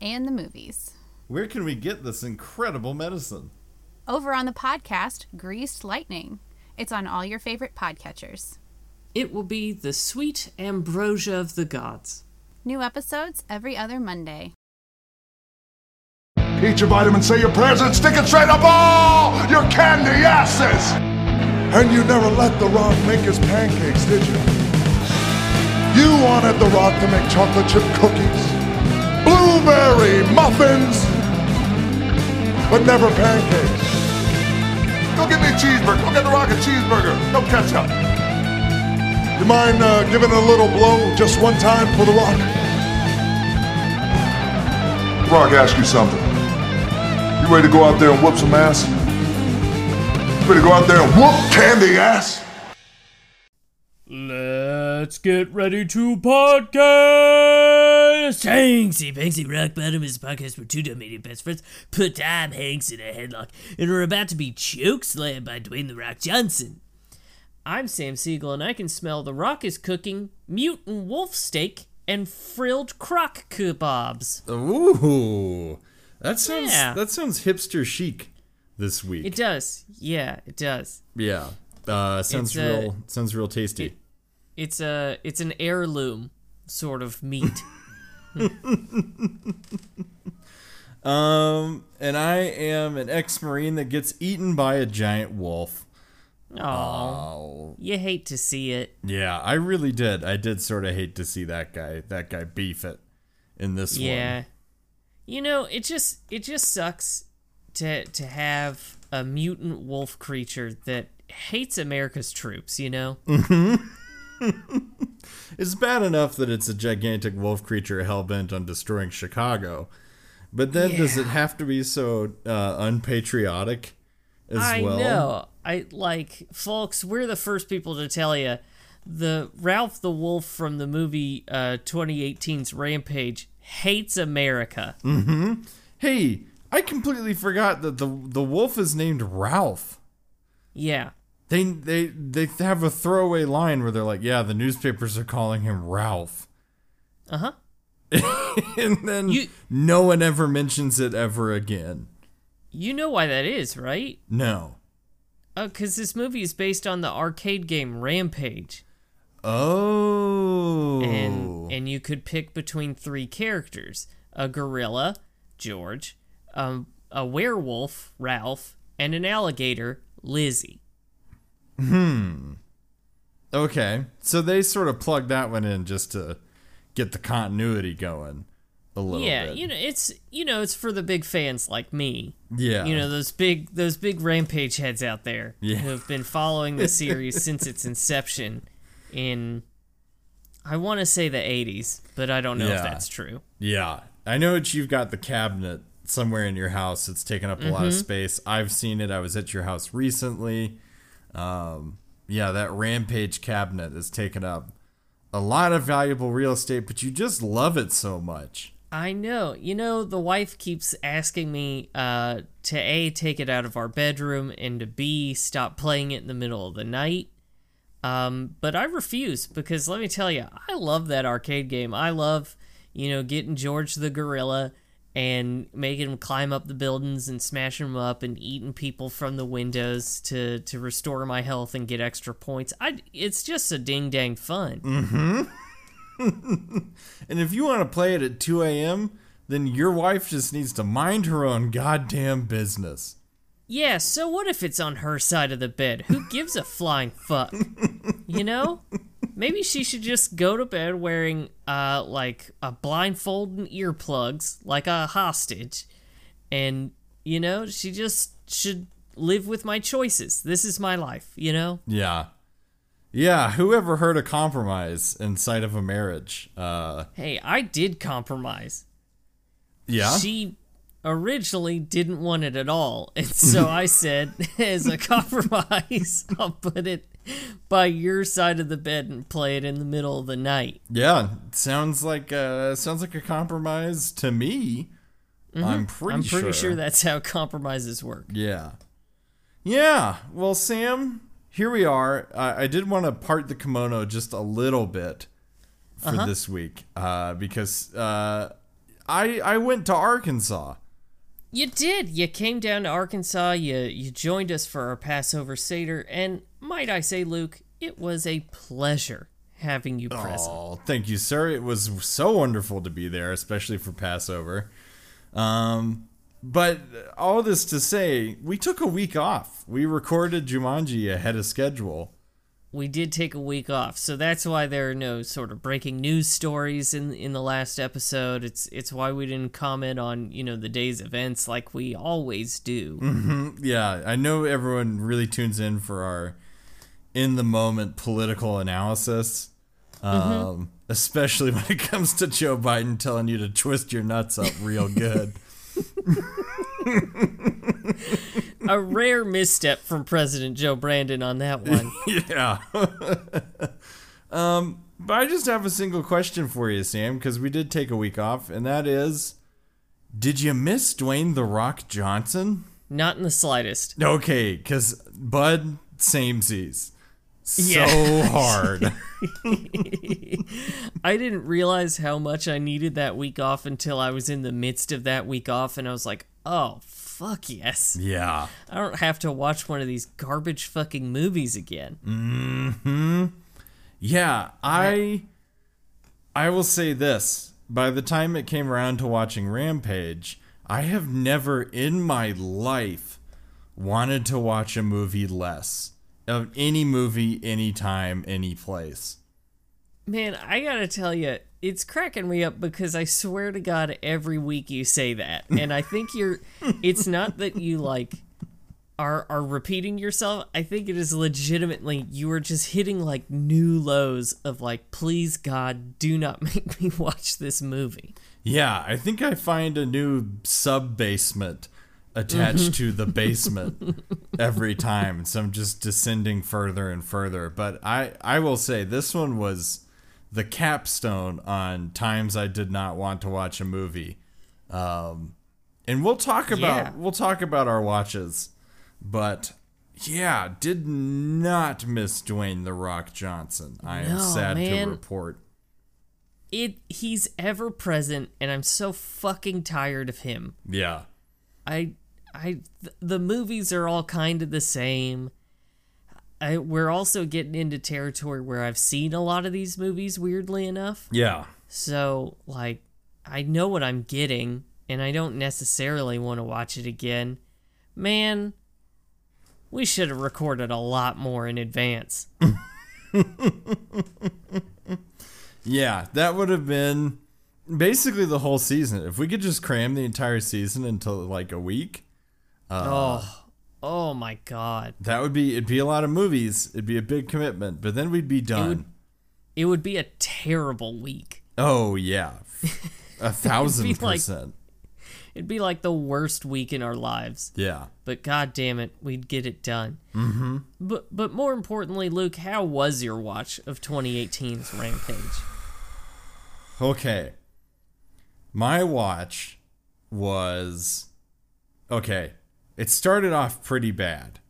and the movies. Where can we get this incredible medicine? Over on the podcast, Greased Lightning. It's on all your favorite podcatchers. It will be the sweet ambrosia of the gods. New episodes every other Monday. Eat your vitamins, say your prayers, and stick it straight up all your candy asses! And you never let The Rock make his pancakes, did you? You wanted The Rock to make chocolate chip cookies, blueberry muffins, but never pancakes. Go get me a cheeseburger. Go get The Rock a cheeseburger. No ketchup. You mind uh, giving a little blow just one time for The Rock? Rock, ask you something. You ready to go out there and whoop some ass? You ready to go out there and whoop candy ass? Let's get ready to podcast. Hanksy Banksy Rock Bottom is a podcast where two dominated best friends put Tom Hanks in a headlock and are about to be chokeslammed by Dwayne The Rock Johnson. I'm Sam Siegel, and I can smell the rock is cooking mutant wolf steak and frilled crock kebabs. Ooh, that sounds Yeah. that sounds hipster chic this week. It does. Yeah, it does. yeah, uh, sounds uh, real. sounds real tasty. It's a it's an heirloom sort of meat. um, and I am an ex-marine that gets eaten by a giant wolf. Oh, you hate to see it. yeah, I really did. I did sort of hate to see that guy that guy beef it in this one. Yeah. one. You know, it just it just sucks to to have a mutant wolf creature that hates America's troops, you know? It's bad enough that it's a gigantic wolf creature hell bent on destroying Chicago, but then does it have to be so uh, unpatriotic as I well? know. I like folks, we're the first people to tell you the Ralph the Wolf from the movie uh 2018's Rampage hates America. Hmm. Hey, I completely forgot that the the wolf is named Ralph. Yeah. They they they have a throwaway line where they're like, "Yeah, the newspapers are calling him Ralph," Uh-huh. and then You- no one ever mentions it ever again. You know why that is, right? No. Uh, cuz this movie is based on the arcade game Rampage. Oh. and and you could pick between three characters: a gorilla, George, um, a werewolf, Ralph, and an alligator, Lizzie. Okay, so they sort of plugged that one in just to get the continuity going a little yeah, bit. you know it's you know it's for the big fans like me. yeah, You know those big those big rampage heads out there Yeah. who have been following the series since its inception in I want to say the 80s, but I don't know Yeah. if that's true. yeah. I know that you've got the cabinet somewhere in your house. It's taken up a lot of Mm-hmm. space. I've seen it. I was at your house recently. Um, yeah, that Rampage cabinet has taken up a lot of valuable real estate, but you just love it so much. I know. You know, the wife keeps asking me uh, to A, take it out of our bedroom, and to B, stop playing it in the middle of the night. Um, but I refuse because let me tell you, I love that arcade game. I love, you know, getting George the gorilla and making him climb up the buildings and smashing them up and eating people from the windows to to restore my health and get extra points. I it's just a ding dang fun. Mm-hmm. and if you want to play it at 2 a.m., then your wife just needs to mind her own goddamn business. Yeah, so what if it's on her side of the bed? Who gives a flying fuck? You know? Maybe she should just go to bed wearing uh like a blindfold and earplugs like a hostage. And you know, she just should live with my choices. This is my life, you know? Yeah. Yeah, whoever heard of compromise inside of a marriage? Uh, Hey, I did compromise. Yeah. She originally didn't want it at all. And so I said, as a compromise, I'll put it by your side of the bed and play it in the middle of the night. Yeah, sounds like uh sounds like a compromise to me. I'm pretty Mm-hmm. I'm pretty sure. sure that's how compromises work. Yeah. Yeah. Well, Sam, here we are. I, I did want to part the kimono just a little bit for Uh-huh. this week uh, because uh, I I went to Arkansas. You did. You came down to Arkansas. You you joined us for our Passover Seder, and might I say, Luke, it was a pleasure having you present. Oh, thank you, sir. It was so wonderful to be there, especially for Passover. Um, but all this to say, we took a week off. We recorded Jumanji ahead of schedule. We did take a week off, so that's why there are no sort of breaking news stories in in the last episode. It's it's why we didn't comment on you know the day's events like we always do. Yeah, I know everyone really tunes in for our in the moment political analysis. Um, especially when it comes to Joe Biden telling you to twist your nuts up real good. a rare misstep from President Joe Brandon on that one. yeah. um, but I just have a single question for you, Sam, because we did take a week off, and that is Did you miss Dwayne The Rock Johnson? Not in the slightest. Okay, because Bud samesies. So Yeah. hard. I didn't realize how much I needed that week off until I was in the midst of that week off, and I was like, oh, fuck yes. yeah. I don't have to watch one of these garbage fucking movies again. Mm. Hmm. Yeah, I I will say this. By the time it came around to watching Rampage, I have never in my life wanted to watch a movie less. Of any movie, anytime, any place. Man, I gotta tell you, it's cracking me up because I swear to God, every week you say that, and I think you're. It's not that you like are are repeating yourself. I think it is legitimately you are just hitting like new lows of like, please God, do not make me watch this movie. Yeah, I think I find a new sub basement attached to the basement every time. So I'm just descending further and further. But I, I will say this one was the capstone on times I did not want to watch a movie. Um, and we'll talk about Yeah. we'll talk about our watches. But yeah, did not miss Dwayne the Rock Johnson. I am No, sad to report. It he's ever present, and I'm so fucking tired of him. Yeah. I I th- the movies are all kind of the same. I, we're also getting into territory where I've seen a lot of these movies weirdly enough. Yeah. So like I know what I'm getting and I don't necessarily want to watch it again. Man, we should have recorded a lot more in advance. Yeah, that would have been basically the whole season. If we could just cram the entire season into like a week, oh. Oh my god. that would be it'd be a lot of movies. It'd be a big commitment, but then we'd be done. would- It would be a terrible week. oh yeah. A thousand It'd be like- percent. It'd be like the worst week in our lives. yeah. but god damn it, we'd get it done. Mm-hmm. But but more importantly, Luke, how was your watch of 2018's Rampage? Okay. My watch was okay. It started off pretty bad.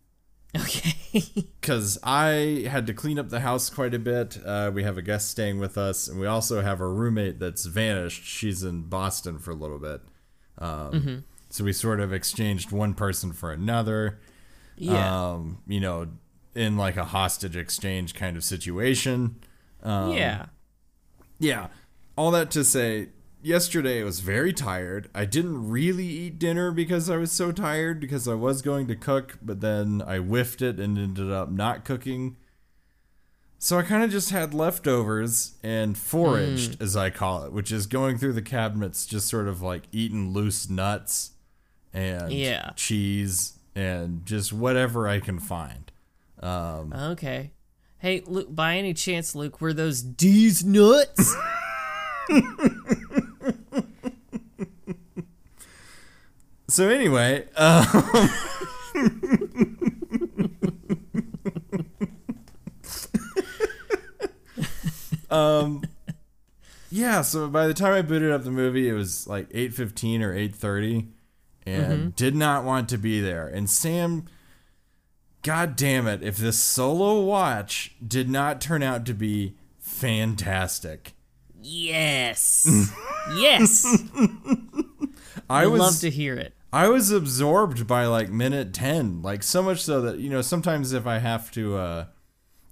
Okay. because I had to clean up the house quite a bit. Uh, we have a guest staying with us, and we also have a roommate that's vanished. She's in Boston for a little bit. Um, So we sort of exchanged one person for another. yeah. Um, you know, in like a hostage exchange kind of situation. yeah. Yeah. All that to say, yesterday I was very tired. I didn't really eat dinner because I was so tired because I was going to cook, but then I whiffed it and ended up not cooking. So I kind of just had leftovers and foraged, as I call it, which is going through the cabinets, just sort of like eating loose nuts and Yeah. cheese and just whatever I can find. Um, Okay. Hey, Luke, by any chance, Luke, were those D's nuts? so anyway, um, um, yeah. So by the time I booted up the movie, it was like eight fifteen or eight thirty, and did not want to be there. And Sam, god damn it, if this solo watch did not turn out to be fantastic. Yes. yes. I I was love to hear it. I was absorbed by like minute 10, like so much so that, you know, sometimes if I have to uh,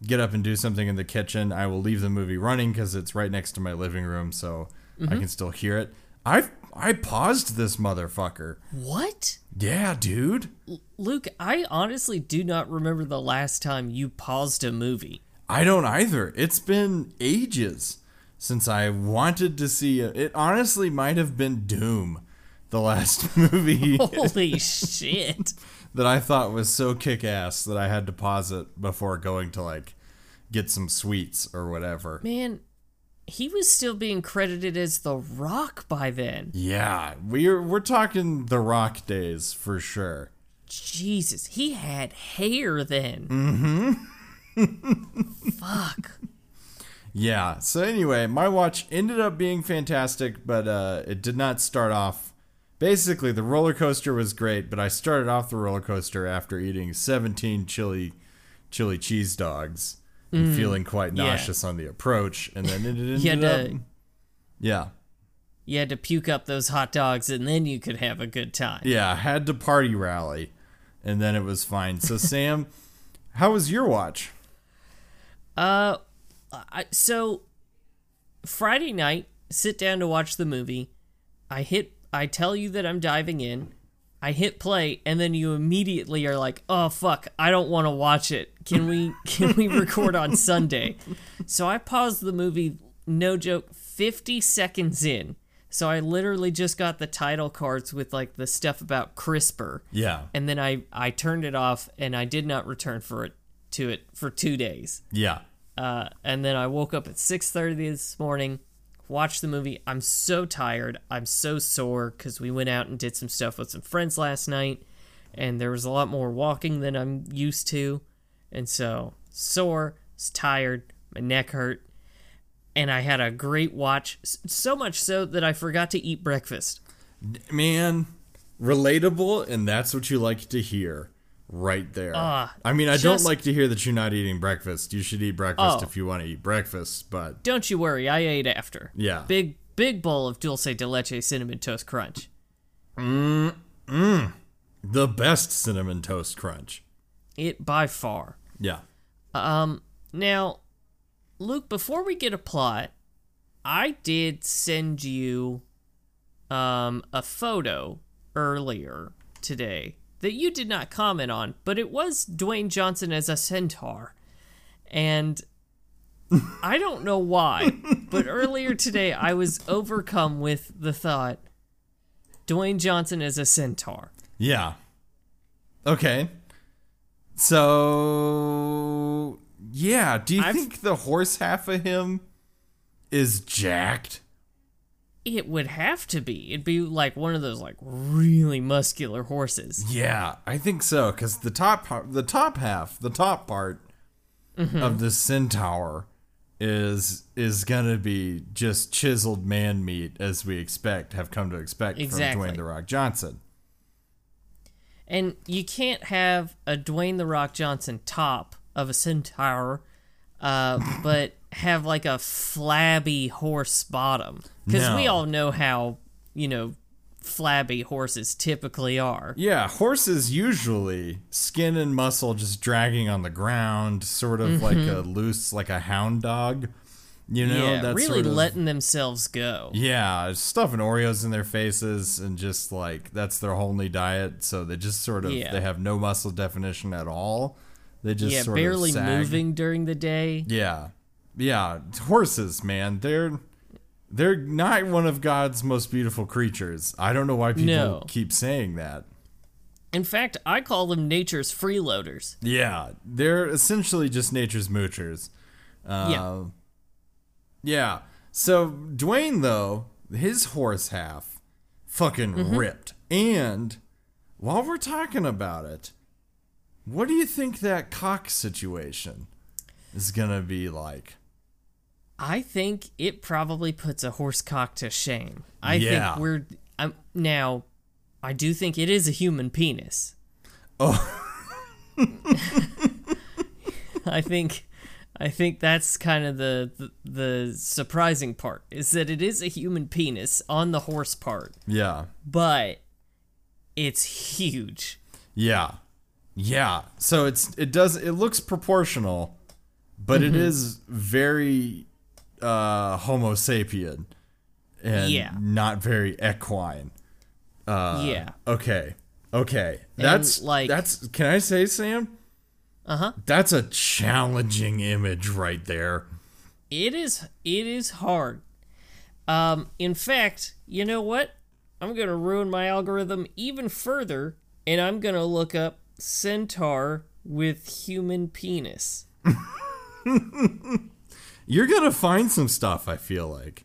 get up and do something in the kitchen, I will leave the movie running because it's right next to my living room so I can still hear it. I I paused this motherfucker. What? Yeah, dude. Luke, I honestly do not remember the last time you paused a movie. I don't either. It's been ages since I wanted to see it. It honestly might have been Doom, the last movie Holy shit. that I thought was so kick ass that I had to pause it before going to like get some sweets or whatever. Man, he was still being credited as The Rock by then. Yeah, we're we're talking the Rock days for sure. Jesus, he had hair then. Mm-hmm. Fuck. Yeah. So anyway, my watch ended up being fantastic, but uh, it did not start off. Basically, the roller coaster was great, but I started off the roller coaster after eating 17 chili chili cheese dogs and feeling quite Mm. yeah. nauseous on the approach, and then it ended You had up. to- Yeah. You had to puke up those hot dogs and then you could have a good time. Yeah, I had to party rally, and then it was fine. So Sam, how was your watch? Uh, I, so Friday night, sit down to watch the movie. I hit. I tell you that I'm diving in. I hit play, and then you immediately are like, "Oh fuck, I don't want to watch it. Can we? Can we record on Sunday?" So I paused the movie. No joke, 50 seconds in. So I literally just got the title cards with like the stuff about CRISPR Yeah. and then I I turned it off and I did not return for it to it for two days. Yeah. Uh, and then I woke up at six thirty this morning, watched the movie. I'm so tired. I'm so sore because we went out and did some stuff with some friends last night, and there was a lot more walking than I'm used to, and so sore, tired, my neck hurt, and I had a great watch. So much so that I forgot to eat breakfast. man relatable and that's what you like to hear right there Ah, i mean i don't like to hear that you're not eating breakfast you should eat breakfast Oh. if you want to eat breakfast but Don't you worry, I ate after. Yeah. Big big bowl of dulce de leche cinnamon toast crunch. Mm mmm The best cinnamon toast crunch It by far. yeah Um. Now, Luke, before we get a plot, I did send you um a photo earlier today that you did not comment on, but it was Dwayne Johnson as a centaur. And I don't know why, but earlier today I was overcome with the thought Dwayne Johnson as a centaur. yeah okay so yeah do you I've- think the horse half of him is jacked It would have to be. It'd be like one of those like really muscular horses. Yeah, I think so. Because the top, the top half, the top part Mm-hmm. of the centaur is is gonna be just chiseled man meat, as we expect, have come to expect Exactly. from Dwayne the Rock Johnson. And you can't have a Dwayne the Rock Johnson top of a centaur, uh, but have like a flabby horse bottom. Because we all know how, you know, flabby horses typically are. Yeah, horses usually skin and muscle just dragging on the ground, sort of like a loose, like a hound dog. You know, Mm-hmm. yeah, that really sort of, letting themselves go. Yeah, stuffing Oreos in their faces and just like that's their only diet. So they just sort of Yeah. they have no muscle definition at all. They just yeah, sort barely moving during the day. Yeah, yeah, horses, man, they're they're not one of God's most beautiful creatures. I don't know why people No. keep saying that. In fact, I call them nature's freeloaders. Yeah, they're essentially just nature's moochers. Uh, Yeah. Yeah. So Dwayne though, his horse half fucking Mm-hmm. ripped. And while we're talking about it, what do you think that cock situation is gonna be like? I think it probably puts a horse cock to shame. I Yeah. think we're I'm now I do think it is a human penis. Oh. I think I think that's kind of the, the the surprising part is that it is a human penis on the horse part, Yeah. but it's huge. Yeah. Yeah. So it's it does it looks proportional, but it mm-hmm. is very uh homo sapien and Yeah. not very equine. Uh yeah. Okay. Okay. That's like- that's can I say Sam? Uh-huh. That's a challenging image right there. It is it is hard. Um in fact, you know what? I'm going to ruin my algorithm even further and I'm going to look up centaur with human penis. You're going to find some stuff, I feel like.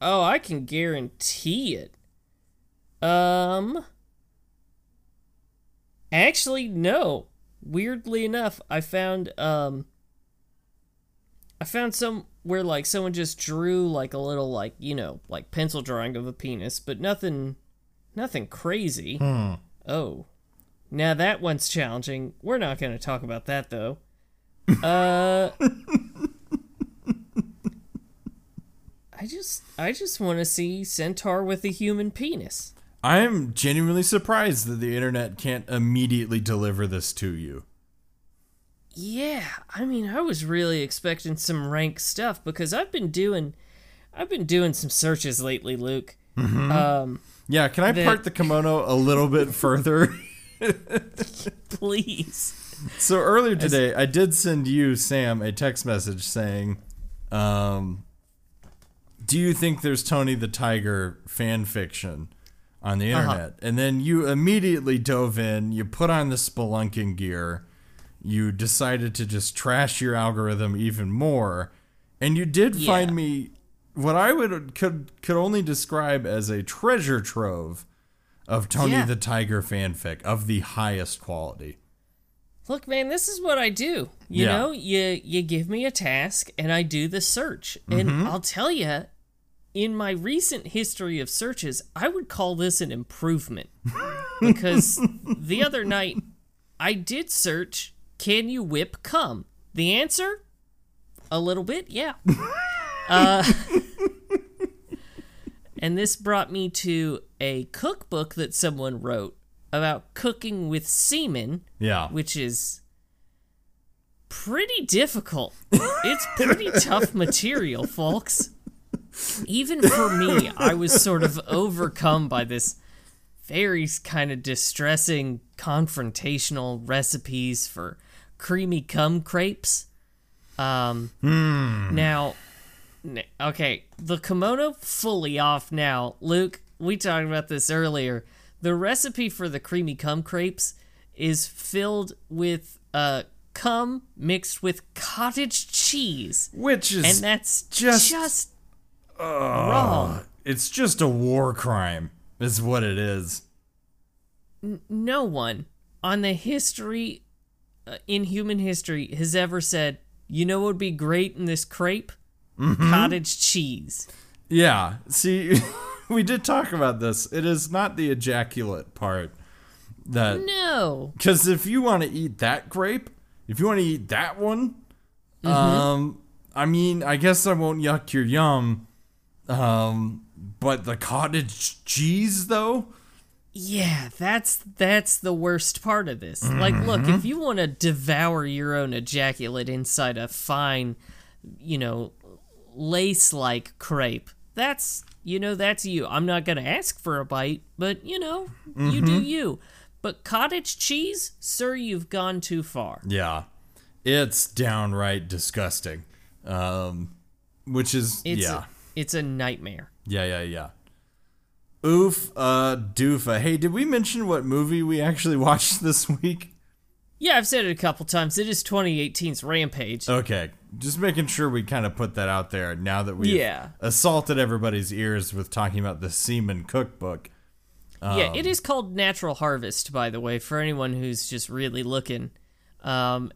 Oh, I can guarantee it. Um Actually, no. Weirdly enough, I found um I found some where like someone just drew like a little like, you know, like pencil drawing of a penis, but nothing nothing crazy. Oh. Now that one's challenging. We're not going to talk about that though. Uh I just I just want to see centaur with a human penis. I'm genuinely surprised that the internet can't immediately deliver this to you. Yeah, I mean, I was really expecting some rank stuff because I've been doing, I've been doing some searches lately, Luke. Um, Yeah, can I The- part the kimono a little bit further? please. So earlier today, I did send you, Sam, a text message saying, um, "Do you think there's Tony the Tiger fan fiction on the uh-huh. internet?" And then you immediately dove in. You put on the spelunking gear. You decided to just trash your algorithm even more, and you did Yeah. find me what I would could could only describe as a treasure trove of Tony Yeah. the Tiger fanfic of the highest quality. Look, man, this is what I do. You Yeah. know, you you give me a task and I do the search. And mm-hmm. I'll tell you, in my recent history of searches, I would call this an improvement because the other night I did search, "Can you whip cum?" The answer, a little bit, yeah. uh, and this brought me to a cookbook that someone wrote about cooking with semen Yeah. which is pretty difficult. It's pretty tough material, folks. Even for me, I was sort of overcome by this very kind of distressing confrontational recipes for creamy cum crepes. Um, now, okay, the kimono fully off now. Luke, we talked about this earlier. The recipe for the creamy cum crepes is filled with uh cum mixed with cottage cheese, Which is and that's just- just wrong. It's just a war crime, is what it is. No one on the history uh, in human history has ever said, "You know what would be great in this crepe? mmm, Cottage cheese." Yeah. See, we did talk about this. It is not the ejaculate part that. No. Because if you want to eat that grape, if you want to eat that one, um, I mean, I guess I won't yuck your yum. Um, but the cottage cheese, though, Yeah, that's that's the worst part of this. Like, look, if you want to devour your own ejaculate inside a fine, you know, lace-like crepe, that's you know that's you. I'm not gonna ask for a bite, but you know, you do you. But cottage cheese, sir, you've gone too far. yeah, it's downright disgusting. Um, which is It's yeah. It's a nightmare. Yeah, yeah, yeah. Oof, uh, doofa. Hey, did we mention what movie we actually watched this week? Yeah, I've said it a couple times. It is 2018's Rampage. Okay, just making sure we kind of put that out there now that we've Yeah. assaulted everybody's ears with talking about the Semen Cookbook. yeah, it is called Natural Harvest, by the way, for anyone who's just really looking. Um,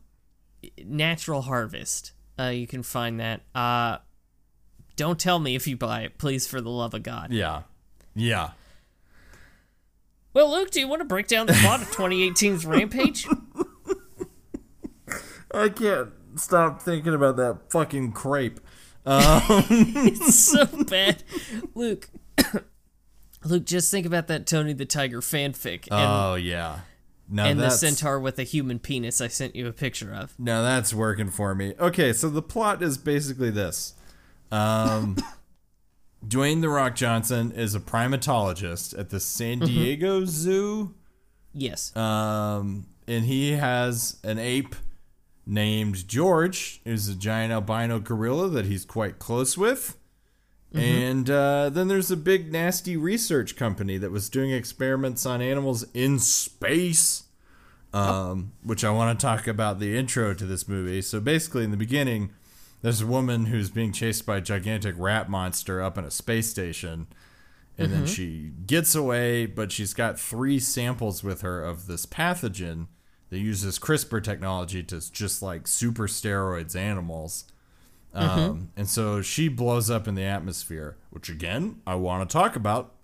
Natural Harvest. Uh, you can find that. Uh, don't tell me if you buy it, please, for the love of God. Yeah. Yeah. Well, Luke, do you want to break down the plot of 2018's Rampage? I can't stop thinking about that fucking crepe. Um, it's so bad. Luke, Luke, just think about that Tony the Tiger fanfic and, oh yeah. Now and the centaur with a human penis I sent you a picture of. now that's working for me. Okay, so the plot is basically this. Um Dwayne the Rock Johnson is a primatologist at the San Diego Zoo. Yes. Um, and he has an ape named George, who's a giant albino gorilla that he's quite close with. And uh, then there's a big nasty research company that was doing experiments on animals in space, um, which I want to talk about the intro to this movie. So basically, in the beginning, there's a woman who's being chased by a gigantic rat monster up in a space station and then she gets away, but she's got three samples with her of this pathogen that uses CRISPR technology to just like super steroids animals. Um, and so she blows up in the atmosphere, which again, I want to talk about.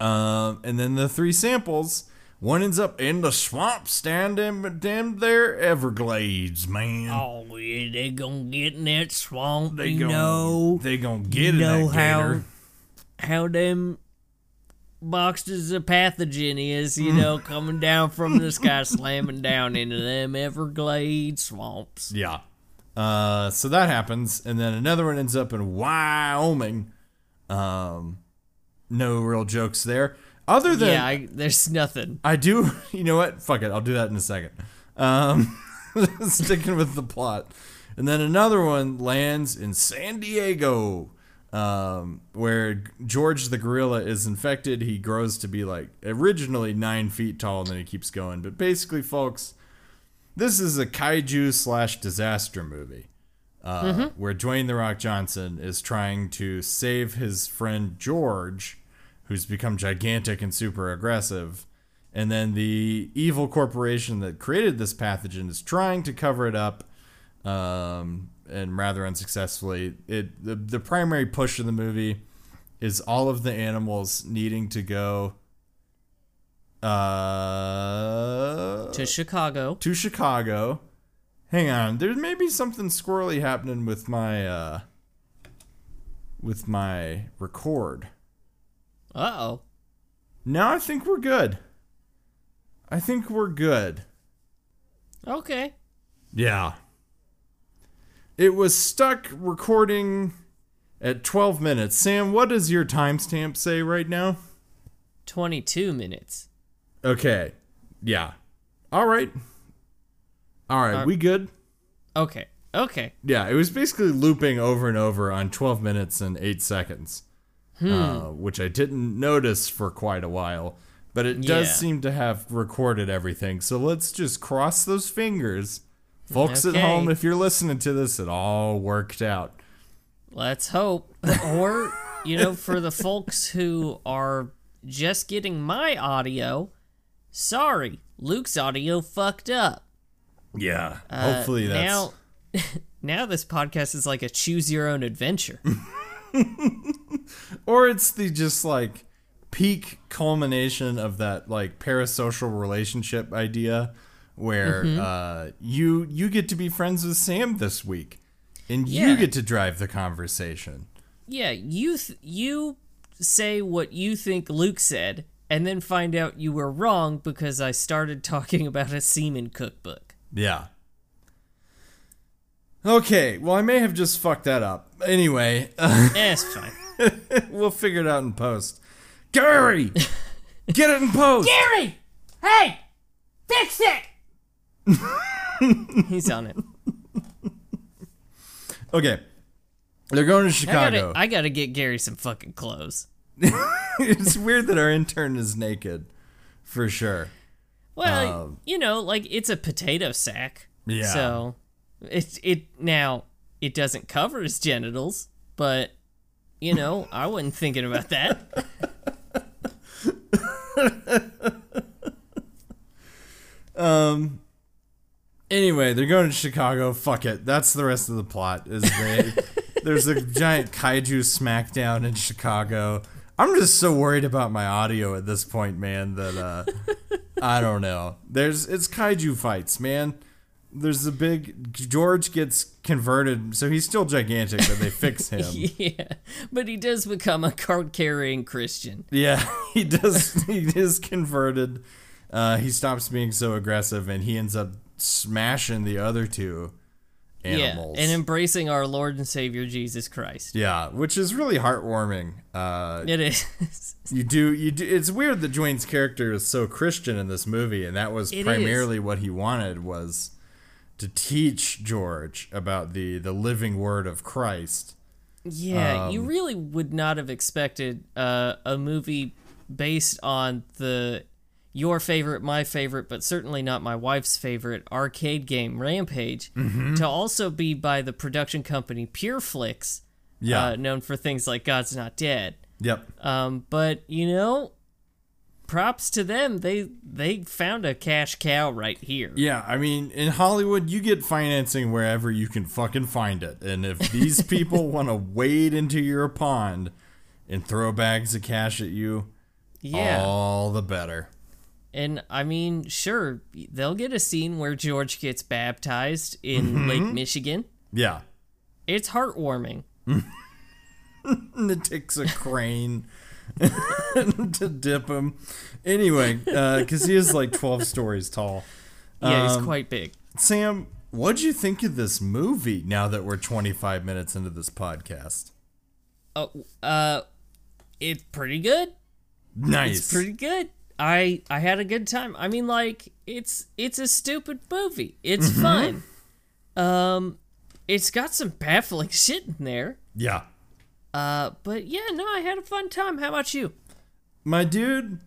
Um, and then the three samples, one ends up in the swamp standing them there Everglades, man. Oh, yeah, they gonna get in that swamp. they you gon' know, they gonna get you in know that how gator. how them boxes of pathogen is, you know, coming down from the sky, slamming down into them Everglades swamps. Yeah. Uh, so that happens, and then another one ends up in Wyoming. Um, no real jokes there. Other than yeah, I, there's nothing. I do, you know what? Fuck it, I'll do that in a second. Um, sticking with the plot, and then another one lands in San Diego, um, where George the gorilla is infected. He grows to be like originally nine feet tall, and then he keeps going. But basically, folks, this is a kaiju slash disaster movie. Uh, Where Dwayne the Rock Johnson is trying to save his friend George, who's become gigantic and super aggressive, and then the evil corporation that created this pathogen is trying to cover it up, um, and rather unsuccessfully. It the the primary push of the movie is all of the animals needing to go uh To Chicago. to Chicago. Hang on, there may be something squirrely happening with my uh with my record. Uh oh. Now I think we're good. I think we're good. Okay. Yeah. It was stuck recording at 12 minutes. Sam, what does your timestamp say right now? 22 minutes. Okay. Yeah. All right. All right, Uh, we good? Okay. Okay. Yeah, it was basically looping over and over on 12 minutes and 8 seconds, uh, which I didn't notice for quite a while. But it does Yeah. seem to have recorded everything. So let's just cross those fingers. Folks at home, if you're listening to this, it all worked out. Let's hope. or, you know, for the folks who are just getting my audio, sorry, Luke's audio fucked up. Yeah. Uh, Hopefully that's. now. Now this podcast is like a choose your own adventure. or it's the just like peak culmination of that like parasocial relationship idea where Mm-hmm. uh, you you get to be friends with Sam this week and you get to drive the conversation. yeah, you th- you say what you think Luke said, and then find out you were wrong because I started talking about a semen cookbook. Yeah. Okay, well I may have just fucked that up. Anyway, Eh, it's fine. we'll figure it out in post. Gary, get it in post. Gary! Hey! Fix it! He's on it. Okay, they're going to I Chicago. gotta, I gotta get Gary some fucking clothes. it's weird that our intern is naked, for sure. Well, Um, you know, like it's a potato sack. Yeah. So it it now it doesn't cover his genitals, but you know, I wasn't thinking about that. um. Anyway, they're going to Chicago. Fuck it. That's the rest of the plot. Is they there's a giant kaiju smackdown in Chicago. I'm just so worried about my audio at this point, man. That uh, I don't know. There's it's kaiju fights, man. There's a big George gets converted, so he's still gigantic, but they fix him. yeah, but he does become a card carrying Christian. Yeah, he does. he is converted. Uh, he stops being so aggressive, and he ends up smashing the other two animals. Yeah, and embracing our Lord and Savior Jesus Christ. yeah, which is really heartwarming. Uh, It is. you do, you do. It's weird that Dwayne's character is so Christian in this movie, and that was It primarily what he wanted was to teach George about the the living Word of Christ. Yeah, Um, you really would not have expected uh, a movie based on the your favorite, my favorite, but certainly not my wife's favorite arcade game Rampage Mm-hmm. to also be by the production company Pureflix, Yeah. uh, known for things like God's Not Dead. Yep. Um, but you know, props to them. They they found a cash cow right here. Yeah, I mean, in Hollywood, you get financing wherever you can fucking find it. And if these people want to wade into your pond and throw bags of cash at you, Yeah. all the better. And I mean, sure, they'll get a scene where George gets baptized in Mm-hmm. Lake Michigan. Yeah. It's heartwarming. And it takes a crane to dip him. Anyway, because he is like 12 stories tall. Yeah, he's Um, quite big. Sam, what'd you think of this movie now that we're 25 minutes into this podcast? Oh, uh, it's pretty good. Nice. It's pretty good. I I had a good time. I mean, like it's it's a stupid movie. It's Mm-hmm. fun. Um, it's got some baffling shit in there. yeah. Uh, but yeah, no, I had a fun time. How about you? My dude,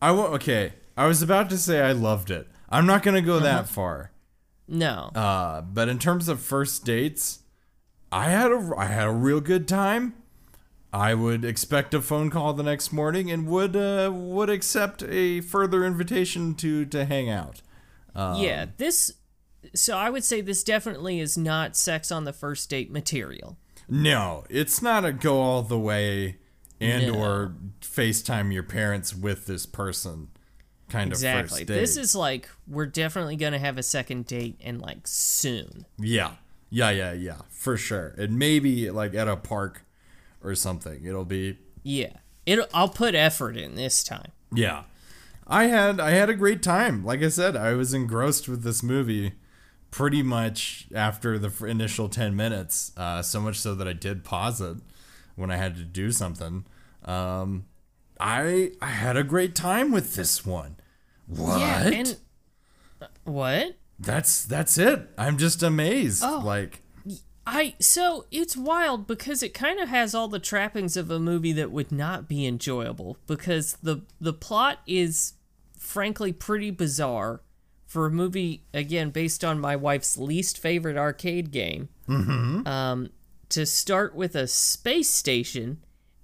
I wa- okay. I was about to say I loved it. I'm not gonna go that far. No. Uh, but in terms of first dates, I had a I had a real good time. I would expect a phone call the next morning and would uh, would accept a further invitation to to hang out. yeah, this. So I would say this definitely is not sex on the first date material. No, it's not a go all the way and or FaceTime your parents with this person kind Exactly. of first date. This is like we're definitely gonna have a second date and like soon. Yeah. Yeah, yeah, yeah, for sure. And maybe like at a park or something. It'll be Yeah. It. I'll put effort in this time. yeah. I had I had a great time. Like I said, I was engrossed with this movie pretty much after the initial 10 minutes. Uh, so much so that I did pause it when I had to do something. Um, I I had a great time with this one. What? Yeah. And what? that's that's it. I'm just amazed. Oh. Like I so it's wild because it kind of has all the trappings of a movie that would not be enjoyable because the the plot is frankly pretty bizarre for a movie again based on my wife's least favorite arcade game. Mm-hmm. Um, to start with a space station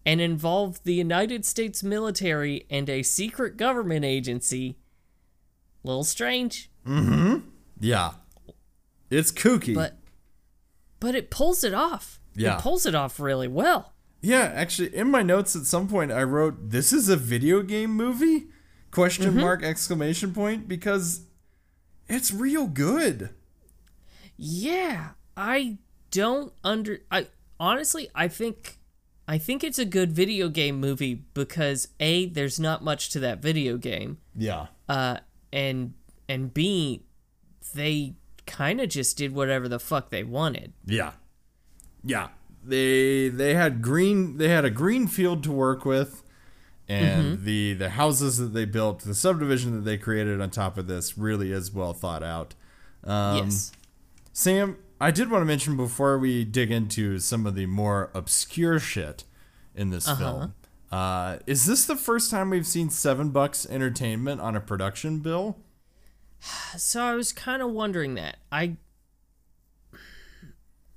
and involve the United States military and a secret government agency. Little strange, yeah. It's kooky. but but it pulls it off. Yeah. It pulls it off really well. Yeah, actually, in my notes at some point, I wrote, "This is a video game movie?" Question Mm-hmm. mark exclamation point because it's real good. Yeah, I don't under I honestly I think I think it's a good video game movie because A there's not much to that video game. Yeah, Uh and and B they kind of just did whatever the fuck they wanted. yeah, yeah. They they had green they had a green field to work with, and the the houses that they built, the subdivision that they created on top of this, really is well thought out. Um, yes. Sam, I did want to mention before we dig into some of the more obscure shit in this film. Uh, is this the first time we've seen Seven Bucks Entertainment on a production bill? So I was kind of wondering that. I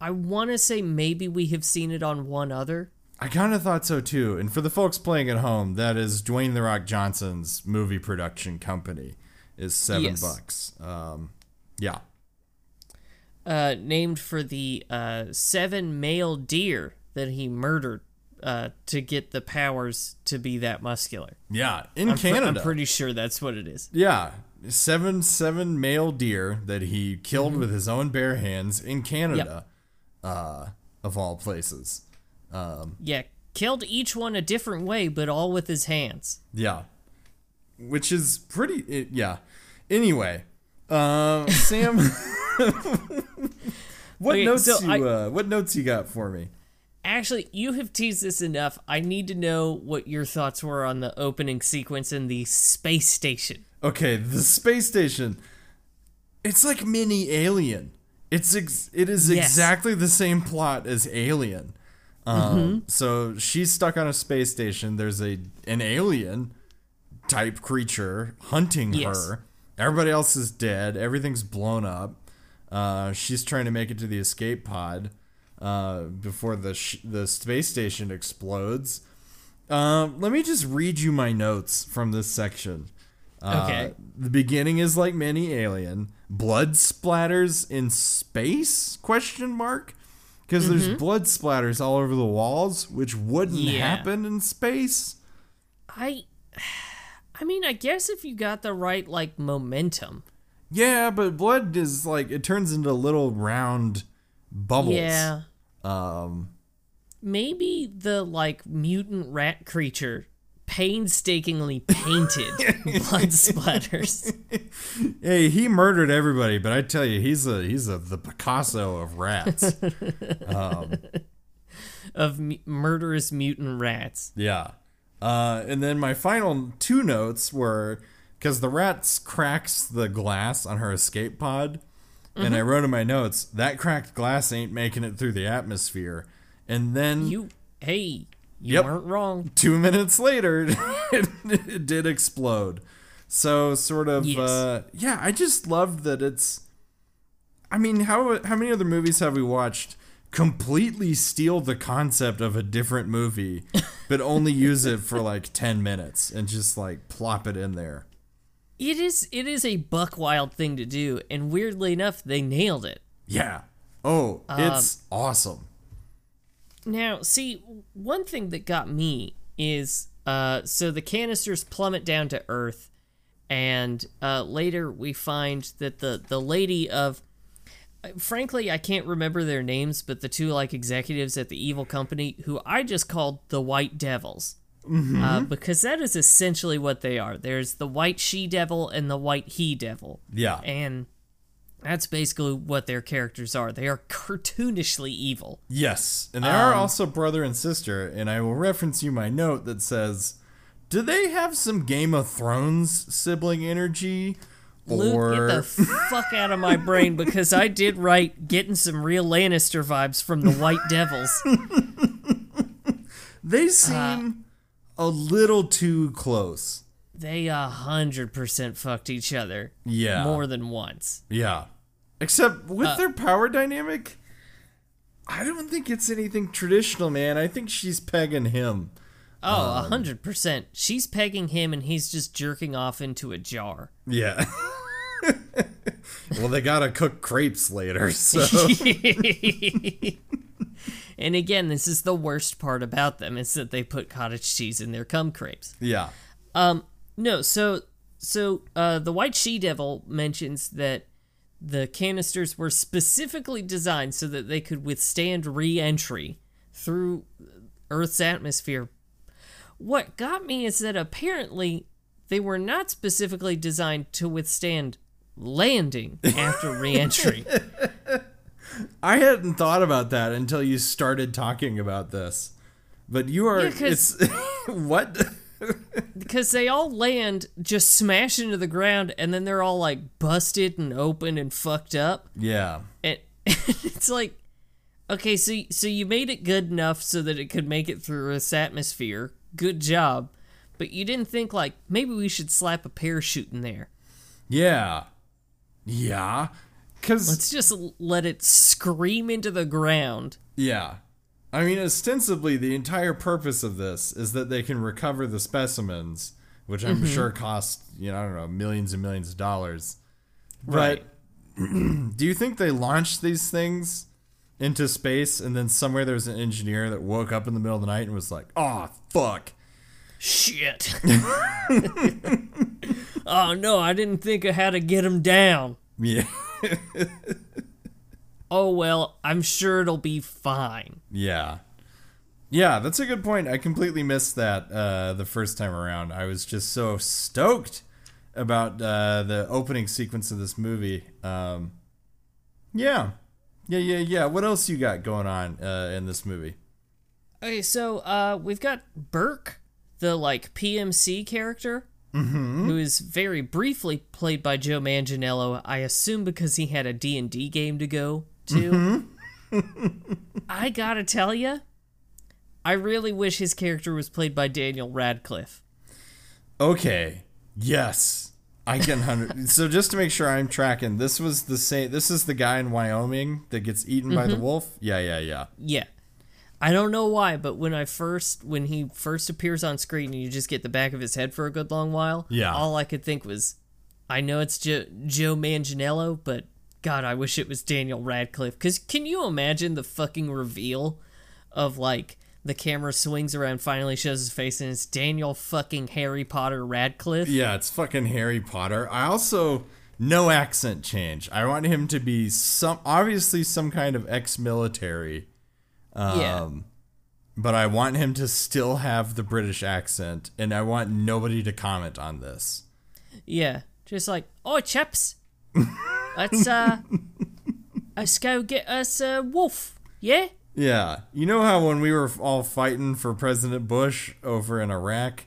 I want to say maybe we have seen it on one other. I kind of thought so too. And for the folks playing at home, that is Dwayne the Rock Johnson's movie production company is seven Yes. bucks. Um, yeah, uh, named for the uh, seven male deer that he murdered uh, to get the powers to be that muscular. yeah. In I'm, Canada, I'm pretty sure that's what it is. yeah, seven seven male deer that he killed with his own bare hands in Canada, uh, of all places. Yeah, killed each one a different way, but all with his hands. Yeah. Which is pretty it, yeah. Anyway, um Sam What Okay, notes so you I- uh what notes you got for me? Actually, you have teased this enough. I need to know what your thoughts were on the opening sequence in the space station. Okay, the space station. It's like mini Alien. It's ex- it is Yes. exactly the same plot as Alien. Um, So she's stuck on a space station. There's a an alien type creature hunting Yes. her. Everybody else is dead. Everything's blown up. Uh, she's trying to make it to the escape pod uh, before the sh- the space station explodes. Um, let me just read you my notes from this section. Uh, Okay. The beginning is like many alien. Blood splatters in space? Question mark. Because there's blood splatters all over the walls, which wouldn't Yeah. happen in space. I I mean, I guess if you got the right like momentum. Yeah, but blood is like it turns into little round bubbles. Yeah. Um. Maybe the like mutant rat creature painstakingly painted blood splatters. Hey, he murdered everybody, but I tell you, he's a he's a the Picasso of rats. of mu- murderous mutant rats. Yeah. Uh, and then my final two notes were because the rats cracks the glass on her escape pod, and I wrote in my notes that cracked glass ain't making it through the atmosphere. And then You hey, you Yep. weren't wrong. two minutes later, it, it did explode. So sort of, Yes. uh, yeah. I just love that it's. I mean, how how many other movies have we watched completely steal the concept of a different movie, but only use it for like ten minutes and just like plop it in there? It is it is a buck wild thing to do, and weirdly enough, they nailed it. Yeah. Oh, it's awesome. Now, see, one thing that got me is uh, so the canisters plummet down to Earth, and uh, later we find that the the lady of, frankly, I can't remember their names, but the two like executives at the evil company who I just called the White Devils. Uh, because that is essentially what they are. There's the white she devil and the white he devil. Yeah. And that's basically what their characters are. They are cartoonishly evil. Yes, and they are Um, also brother and sister. And I will reference you my note that says, "Do they have some Game of Thrones sibling energy?" Luke, Or get the fuck out of my brain because I did write getting some real Lannister vibes from the White Devils. they seem a little too close. They a hundred percent fucked each other. Yeah. More than once. Yeah, except with Uh, their power dynamic, I don't think it's anything traditional, man. I think she's pegging him. Oh, Um, a hundred percent. She's pegging him and he's just jerking off into a jar. Yeah. well, they gotta cook crepes later, so and again, this is the worst part about them is that they put cottage cheese in their cum crepes. yeah. Um, no, so so uh, the White She Devil mentions that the canisters were specifically designed so that they could withstand re-entry through Earth's atmosphere. What got me is that apparently they were not specifically designed to withstand landing after re-entry. I hadn't thought about that until you started talking about this. But you are Yeah, it's what? Because they all land just smash into the ground and then they're all like busted and open and fucked up. yeah. and it's like okay so so you made it good enough so that it could make it through this atmosphere good job but you didn't think like maybe we should slap a parachute in there Yeah. Yeah. Cuz let's just let it scream into the ground yeah. I mean, ostensibly, the entire purpose of this is that they can recover the specimens, which I'm mm-hmm. sure cost, you know, I don't know, millions and millions of dollars. Right. But do you think they launched these things into space and then somewhere there was an engineer that woke up in the middle of the night and was like, oh, fuck. Shit. oh no, I didn't think of how to get him down. Yeah. Oh well, I'm sure it'll be fine. Yeah. Yeah, that's a good point. I completely missed that uh, the first time around. I was just so stoked about uh, the opening sequence of this movie. Um, yeah. Yeah, yeah, yeah. What else you got going on uh, in this movie? Okay, so uh, we've got Burke, the like PMC character, who is very briefly played by Joe Manganiello. I assume because he had a D and D game to go to. Mm-hmm. I gotta tell you, I really wish his character was played by Daniel Radcliffe. Okay. Yes. I can hundred. so just to make sure I'm tracking, this was the same. This is the guy in Wyoming that gets eaten by the mm-hmm. wolf. Yeah, yeah, yeah. Yeah. I don't know why, but when I first when he first appears on screen and you just get the back of his head for a good long while, Yeah. all I could think was, I know it's jo- Joe Manganiello, but God, I wish it was Daniel Radcliffe. Cause can you imagine the fucking reveal of like the camera swings around, finally shows his face, and it's Daniel fucking Harry Potter Radcliffe. Yeah, it's fucking Harry Potter. I also no accent change. I want him to be some obviously some kind of ex-military. Um, Yeah. But I want him to still have the British accent, and I want nobody to comment on this. Yeah, just like, oh chaps, let's uh, let's go get us a wolf. Yeah. Yeah, you know how when we were all fighting for President Bush over in Iraq,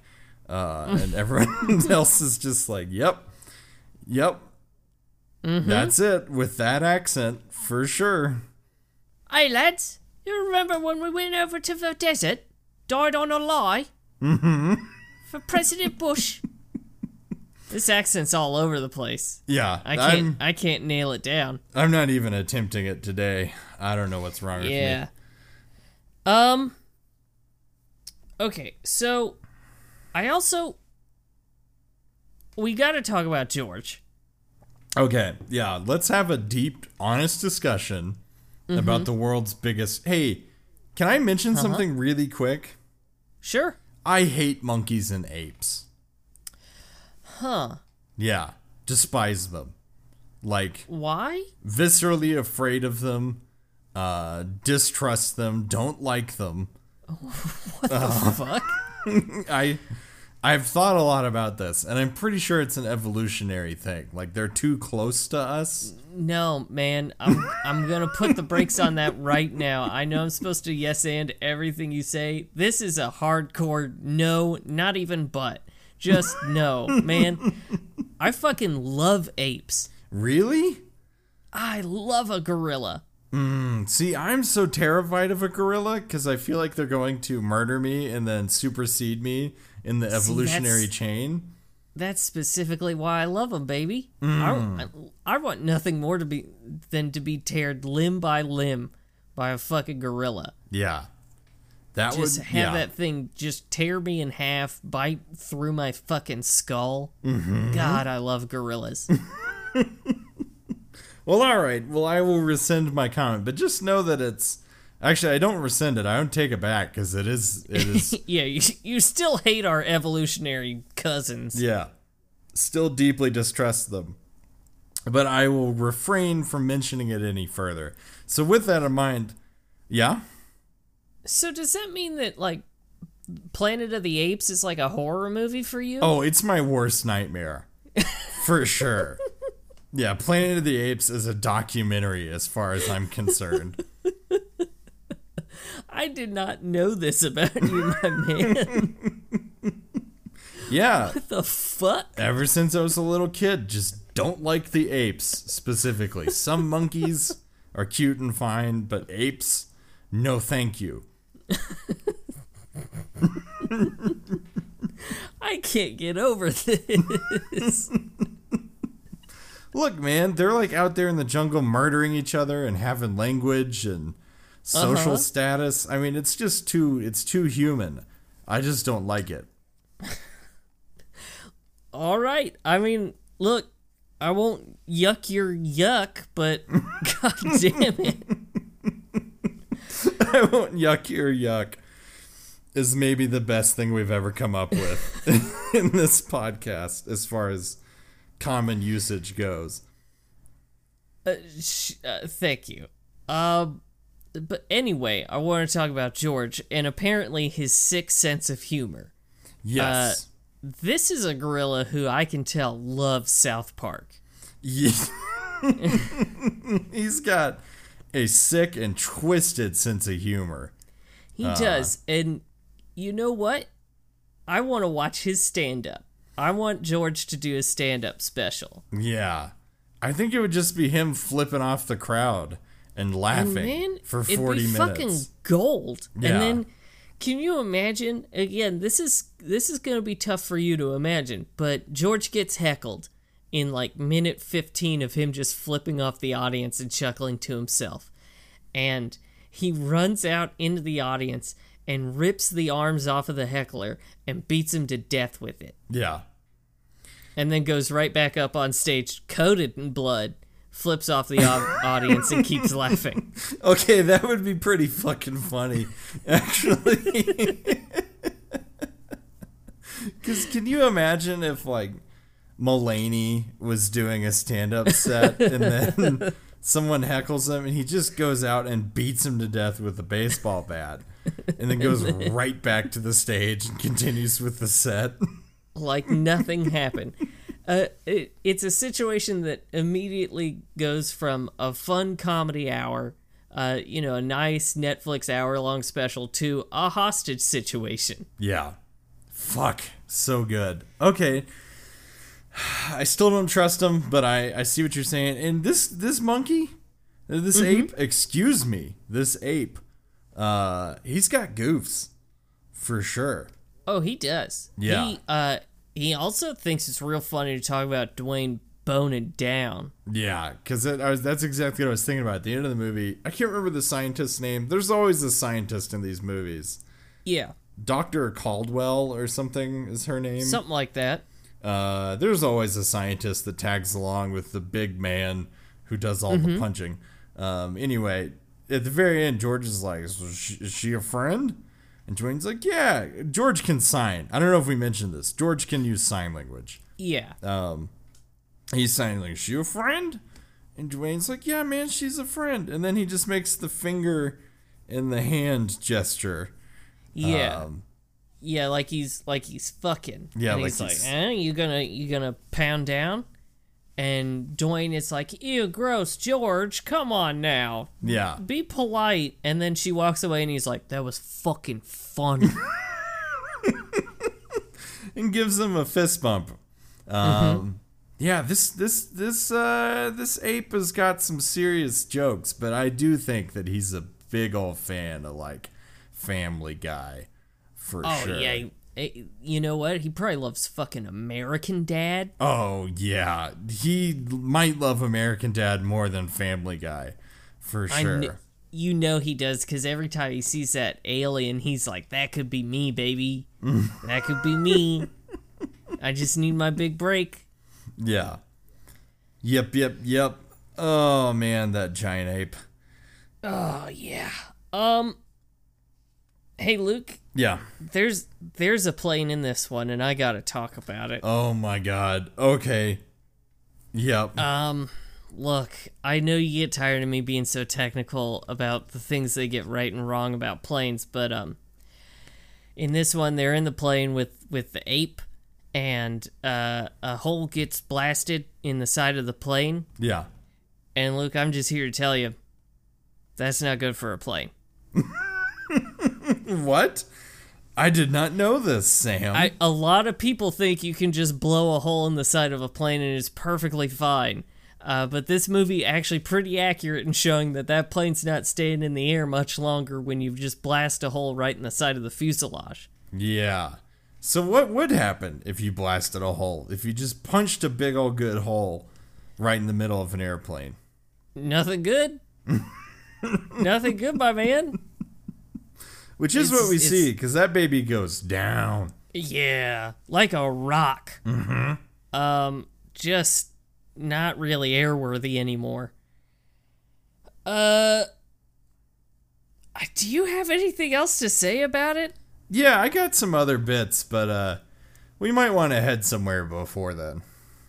uh, and everyone else is just like, "Yep, yep, that's it." With that accent, for sure. Hey lads, you remember when we went over to the desert? Died on a lie? Mm-hmm. For President Bush. this accent's all over the place. Yeah, I can't I'm, I can't nail it down. I'm not even attempting it today. I don't know what's wrong with Yeah. me. Um Okay, so I also we got to talk about George. Okay, yeah, let's have a deep, honest discussion Mm-hmm. about the world's biggest. Hey, can I mention Uh-huh. something really quick? Sure. I hate monkeys and apes. Huh. Yeah, despise them. Like Why? viscerally afraid of them, uh, distrust them, don't like them. What the uh, fuck. I I've thought a lot about this, and I'm pretty sure it's an evolutionary thing. Like they're too close to us. No, man, I'm I'm gonna put the brakes on that right now. I know I'm supposed to yes and everything you say. This is a hardcore no, not even but. Just no, man. I fucking love apes. Really? I love a gorilla. Hmm, see, I'm so terrified of a gorilla because I feel like they're going to murder me and then supersede me in the evolutionary that's- chain. That's specifically why I love them, baby. I, hmm. I want nothing more to be than to be teared limb by limb by a fucking gorilla. Yeah. That just would have yeah. that thing just tear me in half, bite through my fucking skull. Mm-hmm. God, I love gorillas. Well, all right. Well, I will rescind my comment, but just know that it's actually I don't rescind it. I don't take it back because it is it is yeah, you, you still hate our evolutionary cousins. yeah, still deeply distrust them. But I will refrain from mentioning it any further. So with that in mind, yeah, So does that mean that like Planet of the Apes is like a horror movie for you? oh, it's my worst nightmare, for sure. Yeah, Planet of the Apes is a documentary as far as I'm concerned. I did not know this about you, my man. Yeah, the fuck? ever since I was a little kid, just don't like the apes specifically. Some monkeys are cute and fine, but apes, no thank you. I can't get over this. Look, man, they're like out there in the jungle murdering each other and having language and social Uh-huh. status. I mean, it's just too it's too human. I just don't like it. All right. I mean, look, I won't yuck your yuck, but god damn it. I won't yuck your yuck is maybe the best thing we've ever come up with in this podcast as far as common usage goes. Uh, sh- uh, thank you. Um, but anyway, I want to talk about George and apparently his sick sense of humor. Yes. This is a gorilla who I can tell loves South Park. Yeah. He's got a sick and twisted sense of humor. He uh, does. And you know what? I want to watch his stand up. I want George to do a stand up special. Yeah. I think it would just be him flipping off the crowd and laughing And then for it'd 40 be minutes. fucking gold. Yeah. And then can you imagine again, this is this is going to be tough for you to imagine, but George gets heckled in like minute 15 of him just flipping off the audience and chuckling to himself. And he runs out into the audience and rips the arms off of the heckler and beats him to death with it. yeah. and then goes right back up on stage coated in blood, flips off the audience and keeps laughing. Okay, that would be pretty fucking funny, actually. Because can you imagine if, like, Mulaney was doing a stand up set and then someone heckles him and he just goes out and beats him to death with a baseball bat and then goes right back to the stage and continues with the set? Like nothing happened. Uh, it, it's a situation that immediately goes from a fun comedy hour, uh, you know, a nice Netflix hour long special, to a hostage situation. Yeah. Fuck. So good. Okay. I still don't trust him, but I, I see what you're saying. And this this monkey, this ape, excuse me, this ape, uh, he's got goofs, for sure. Oh, he does. Yeah. He, uh, he also thinks it's real funny to talk about Dwayne boning down. Yeah, because I was that's exactly what I was thinking about at the end of the movie. I can't remember the scientist's name. There's always a scientist in these movies. Yeah, Doctor Caldwell or something is her name. something like that. Uh, there's always a scientist that tags along with the big man who does all the punching. Um, anyway, at the very end, George is like, "Is she, is she a friend?" And Dwayne's like, "Yeah, George can sign." I don't know if we mentioned this. George can use sign language. Yeah. Um, he's signing like, "Is she a friend?" And Dwayne's like, "Yeah, man, she's a friend." And then he just makes the finger and the hand gesture. Yeah. Um, yeah, like he's like he's fucking. Yeah, and like he's like, eh, you gonna you gonna pound down? And Dwayne is like, ew, gross, George, come on now. yeah. Be polite. And then she walks away and he's like, that was fucking funny. and gives him a fist bump. Um, Yeah, this this this uh, this ape has got some serious jokes, but I do think that he's a big old fan of like Family Guy, for oh, sure. yeah. eh, You know what? He probably loves fucking American Dad. Oh yeah, he might love American Dad more than Family Guy, for sure. kn- you know he does because every time he sees that alien, he's like, "That could be me, baby. that could be me. I just need my big break." yeah. Yep, yep, yep. Oh man, that giant ape. Oh yeah. Um. Hey Luke, Yeah. there's there's a plane in this one, and I gotta talk about it. Oh my god. Okay. Yep. Um, look, I know you get tired of me being so technical about the things they get right and wrong about planes, but um, in this one, they're in the plane with with the ape, and uh, a hole gets blasted in the side of the plane. yeah. And Luke, I'm just here to tell you, that's not good for a plane. What? I did not know this, Sam. I, a lot of people think you can just blow a hole in the side of a plane and it's perfectly fine. Uh, but this movie actually pretty accurate in showing that that plane's not staying in the air much longer when you just blast a hole right in the side of the fuselage. yeah. So what would happen if you blasted a hole? If you just punched a big old good hole right in the middle of an airplane? Nothing good. Nothing good, my man. Which is what we see, because that baby goes down. Yeah, like a rock. Mm-hmm. Um, just not really airworthy anymore. Uh, do you have anything else to say about it? Yeah, I got some other bits, but uh, we might want to head somewhere before then.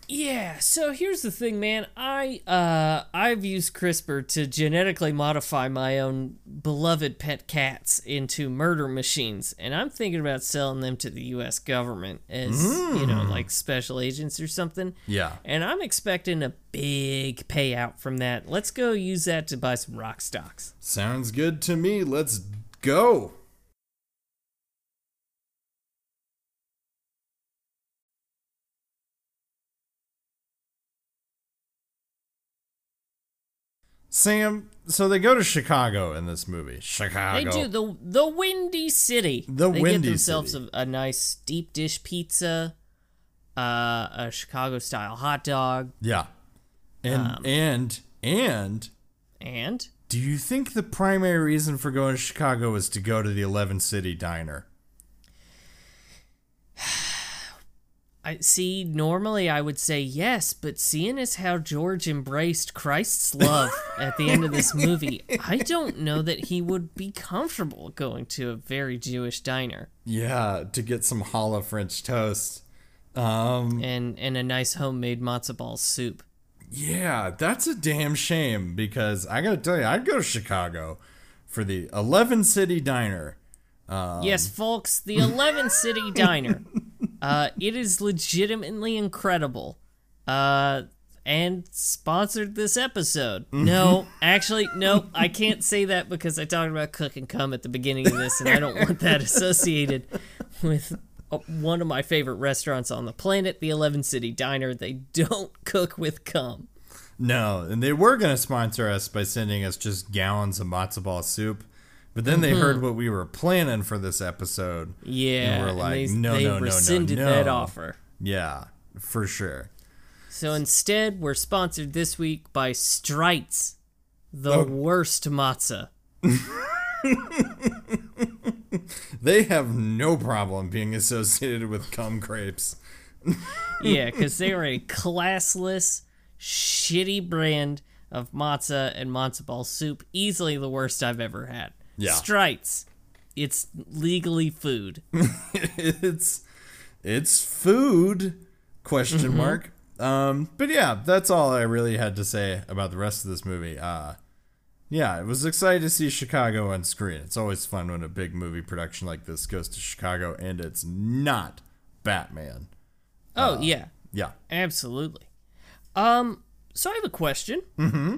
Yeah, so here's the thing, man. I uh I've used CRISPR to genetically modify my own beloved pet cats into murder machines, and I'm thinking about selling them to the US government as, you know, like special agents or something. Yeah. And I'm expecting a big payout from that. Let's go use that to buy some rock stocks. Sounds good to me. Let's go. Sam, so they go to Chicago in this movie. Chicago. They do the the Windy City. The they Windy get themselves City. A, a nice deep dish pizza, uh, a Chicago style hot dog, Yeah. And Um, and and and do you think the primary reason for going to Chicago is to go to the 11 City Diner? I see. Normally, I would say yes, but seeing as how George embraced Christ's love at the end of this movie, I don't know that he would be comfortable going to a very Jewish diner Yeah, to get some challah French toast. Um, and and a nice homemade matzo ball soup. yeah, that's a damn shame because I gotta tell you, I'd go to Chicago for the 11 City Diner. yes, folks, the Eleven City Diner. Uh, it is legitimately incredible. Uh, and sponsored this episode. No, actually, no, I can't say that because I talked about cook and cum at the beginning of this, and I don't want that associated with uh, one of my favorite restaurants on the planet, the Eleven City Diner. They don't cook with cum. No, and they were gonna sponsor us by sending us just gallons of matzo ball soup, but then they heard mm-hmm. what we were planning for this episode. Yeah, and we're and like, they, no, they no, no, no, rescinded no. that offer. Yeah, for sure. So instead, we're sponsored this week by Streit's, the Oh. worst matzah. They have no problem being associated with cum crepes. Yeah, because they are a classless, shitty brand of matzah and matzo ball soup. Easily the worst I've ever had. Yeah. Streit's. It's legally food. it's it's food question mark um but yeah that's all i really had to say about the rest of this movie uh yeah i was excited to see chicago on screen it's always fun when a big movie production like this goes to chicago and it's not batman Oh, yeah. yeah Absolutely. Um, so I have a question. Mm-hmm.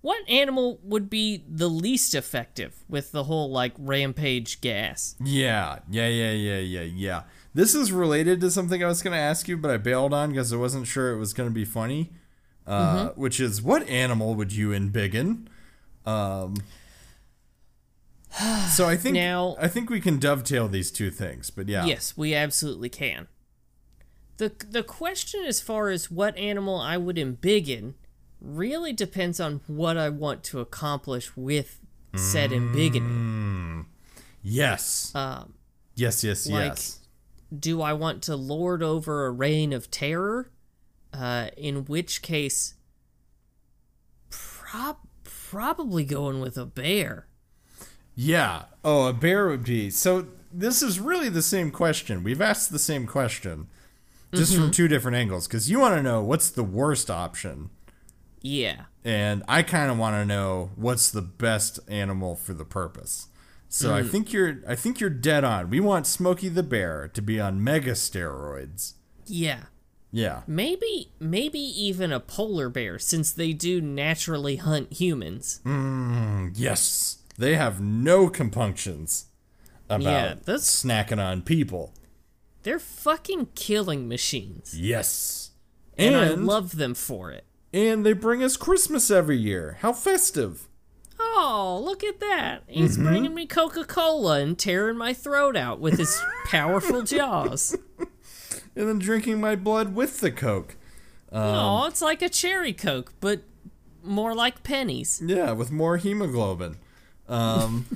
What animal would be the least effective with the whole like rampage gas? yeah yeah yeah yeah yeah yeah. This is related to something i was going to ask you but i bailed on because i wasn't sure it was going to be funny. Uh, which is what animal would you embiggen? Um so i think Now- i think we can dovetail these two things but yeah. Yes, we absolutely can. The the question as far as what animal I would embiggen really depends on what I want to accomplish with said embiggening. yes Um, yes yes yes. like- yes do I want to lord over a reign of terror? Uh, in which case, prob- probably going with a bear. yeah oh a bear would be so this is really the same question we've asked the same question just from two different angles because you want to know what's the worst option Yeah. and I kind of want to know what's the best animal for the purpose. So I mm. think you're I think you're dead on. We want Smokey the Bear to be on mega steroids. Yeah. Yeah. Maybe maybe even a polar bear since they do naturally hunt humans. Mm, yes. They have no compunctions about Yeah, that's- snacking on people. They're fucking killing machines. Yes. And, And I love them for it. And they bring us Christmas every year. How festive. Oh, look at that. He's bringing me Coca-Cola and tearing my throat out with his powerful jaws. And then drinking my blood with the Coke. oh, it's like a cherry Coke, but more like pennies. Yeah, with more hemoglobin. Um,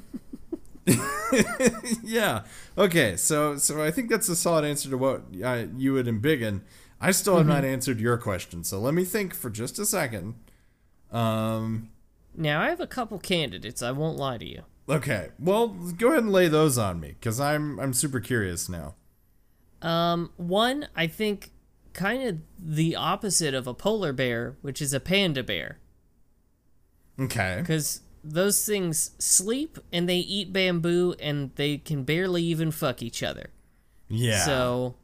yeah. Okay. So so I think that's a solid answer to what uh, you would embiggen. I still have not answered your question, so let me think for just a second. Um. Now I have a couple candidates. I won't lie to you. Okay. Well, go ahead and lay those on me, because I'm I'm super curious now. Um, one I think kind of the opposite of a polar bear, which is a panda bear, Okay. because those things sleep and they eat bamboo and they can barely even fuck each other. Yeah. So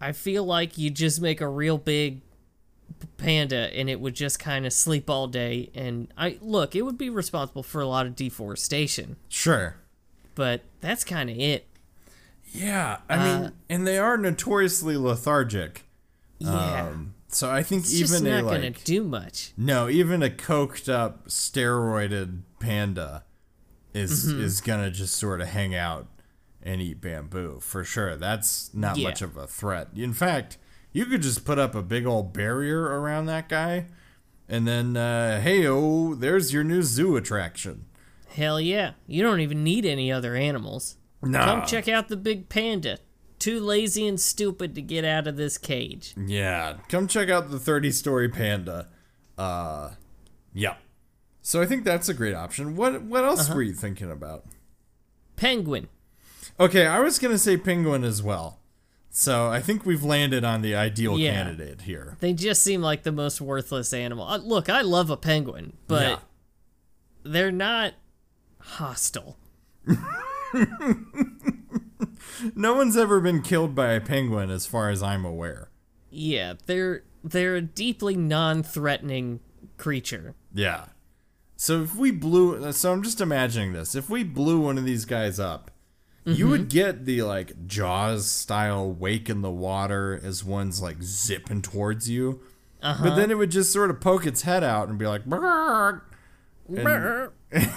I feel like you just make a real big panda and it would just kind of sleep all day and I look, it would be responsible for a lot of deforestation, sure. but that's kind of it. Yeah. I Uh, mean, and they are notoriously lethargic. Yeah. Um, so I think it's even a not like do much. No, even a coked up, steroided panda is Mm-hmm. is gonna just sort of hang out and eat bamboo for sure. That's not Yeah. much of a threat. In fact, you could just put up a big old barrier around that guy, and then uh, hey oh, there's your new zoo attraction. Hell yeah. You don't even need any other animals. Nah. Come check out the big panda. Too lazy and stupid to get out of this cage. Yeah, come check out the 30 story panda. Uh, yeah. So I think that's a great option. What what else Uh-huh. were you thinking about? Penguin. Okay, I was gonna say penguin as well. So I think we've landed on the ideal Yeah. candidate here. They just seem like the most worthless animal. Uh, look, I love a penguin, but Yeah. they're not hostile. No one's ever been killed by a penguin, as far as I'm aware. Yeah, they're they're a deeply non-threatening creature. Yeah. So if we blew, so I'm just imagining this. If we blew one of these guys up, you would mm-hmm. get the like Jaws style wake in the water as one's like zipping towards you. But uh-huh. then it would just sort of poke its head out and be like, and,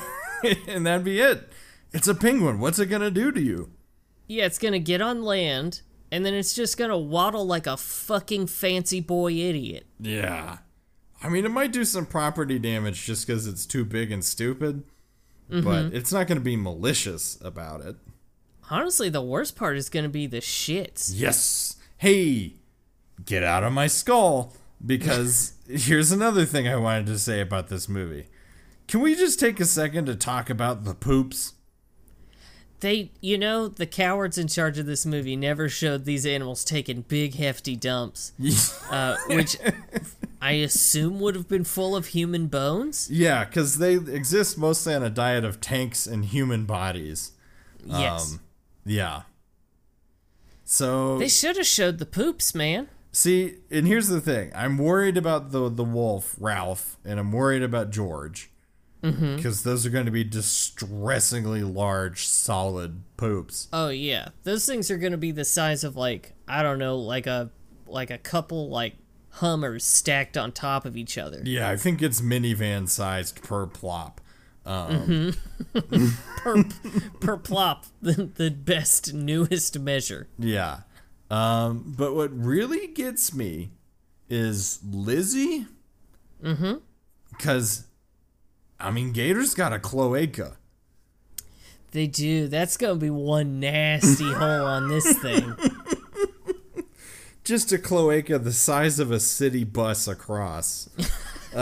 and that'd be it. It's a penguin. What's it gonna do to you? Yeah, it's gonna get on land, and then it's just gonna waddle like a fucking fancy boy idiot. Yeah. I mean, it might do some property damage just because it's too big and stupid, but mm-hmm. it's not going to be malicious about it. Honestly, the worst part is gonna be the shits. Yes. Hey, get out of my skull. Because here's another thing I wanted to say about this movie. Can we just take a second to talk about the poops? They, you know, the cowards in charge of this movie never showed these animals taking big, hefty dumps, uh, which I assume would have been full of human bones. yeah, because they exist mostly on a diet of tanks and human bodies. Yes. Um, yeah. So they should have showed the poops, man. See, and here's the thing: I'm worried about the the wolf Ralph, and I'm worried about George, mm-hmm. because those are going to be distressingly large, solid poops. Oh yeah, those things are gonna be the size of like I don't know, like a like a couple like Hummers stacked on top of each other. Yeah, I think it's minivan sized per plop. Um, Per per plop, the, the best newest measure. Yeah, um, but what really gets me is Lizzie. Mm-hmm. Because, I mean, Gator's got a cloaca. They do. That's gonna be one nasty hole on this thing. Just a cloaca the size of a city bus across.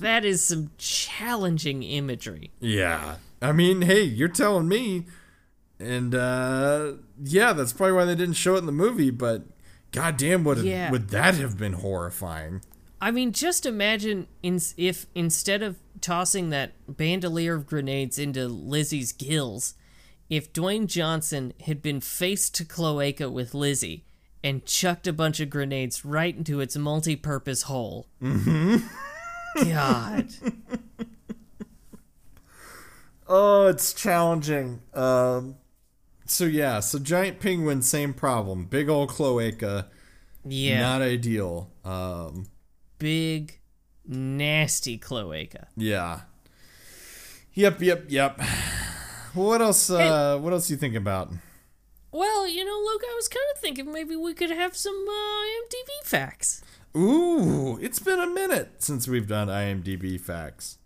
That is some challenging imagery. Yeah. I mean, hey, you're telling me. And uh yeah, that's probably why they didn't show it in the movie, but goddamn would Yeah. would that have been horrifying? I mean, just imagine in, if instead of tossing that bandolier of grenades into Lizzie's gills, if Dwayne Johnson had been face to cloaca with Lizzie and chucked a bunch of grenades right into its multi-purpose hole. Mm-hmm. God. Oh, it's challenging. Um so yeah, so giant penguin same problem. Big old cloaca, Yeah. not ideal. Um Big, nasty cloaca. yeah. Yep, yep, yep. What else uh what else you think about? Well, you know, Luke, I was kind of thinking maybe we could have some uh, IMDb facts. Ooh, it's been a minute since we've done IMDb facts.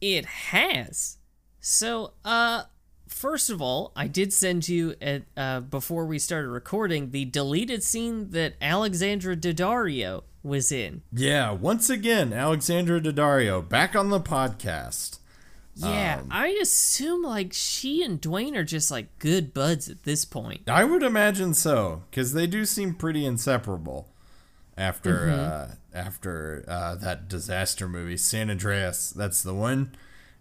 It has. So, uh, first of all, I did send you at uh, before we started recording the deleted scene that Alexandra Daddario was in. Yeah, once again, Alexandra Daddario back on the podcast. Yeah, Um, I assume like she and Dwayne are just like good buds at this point. I would imagine so, because they do seem pretty inseparable after uh, after uh, that disaster movie, San Andreas. That's the one,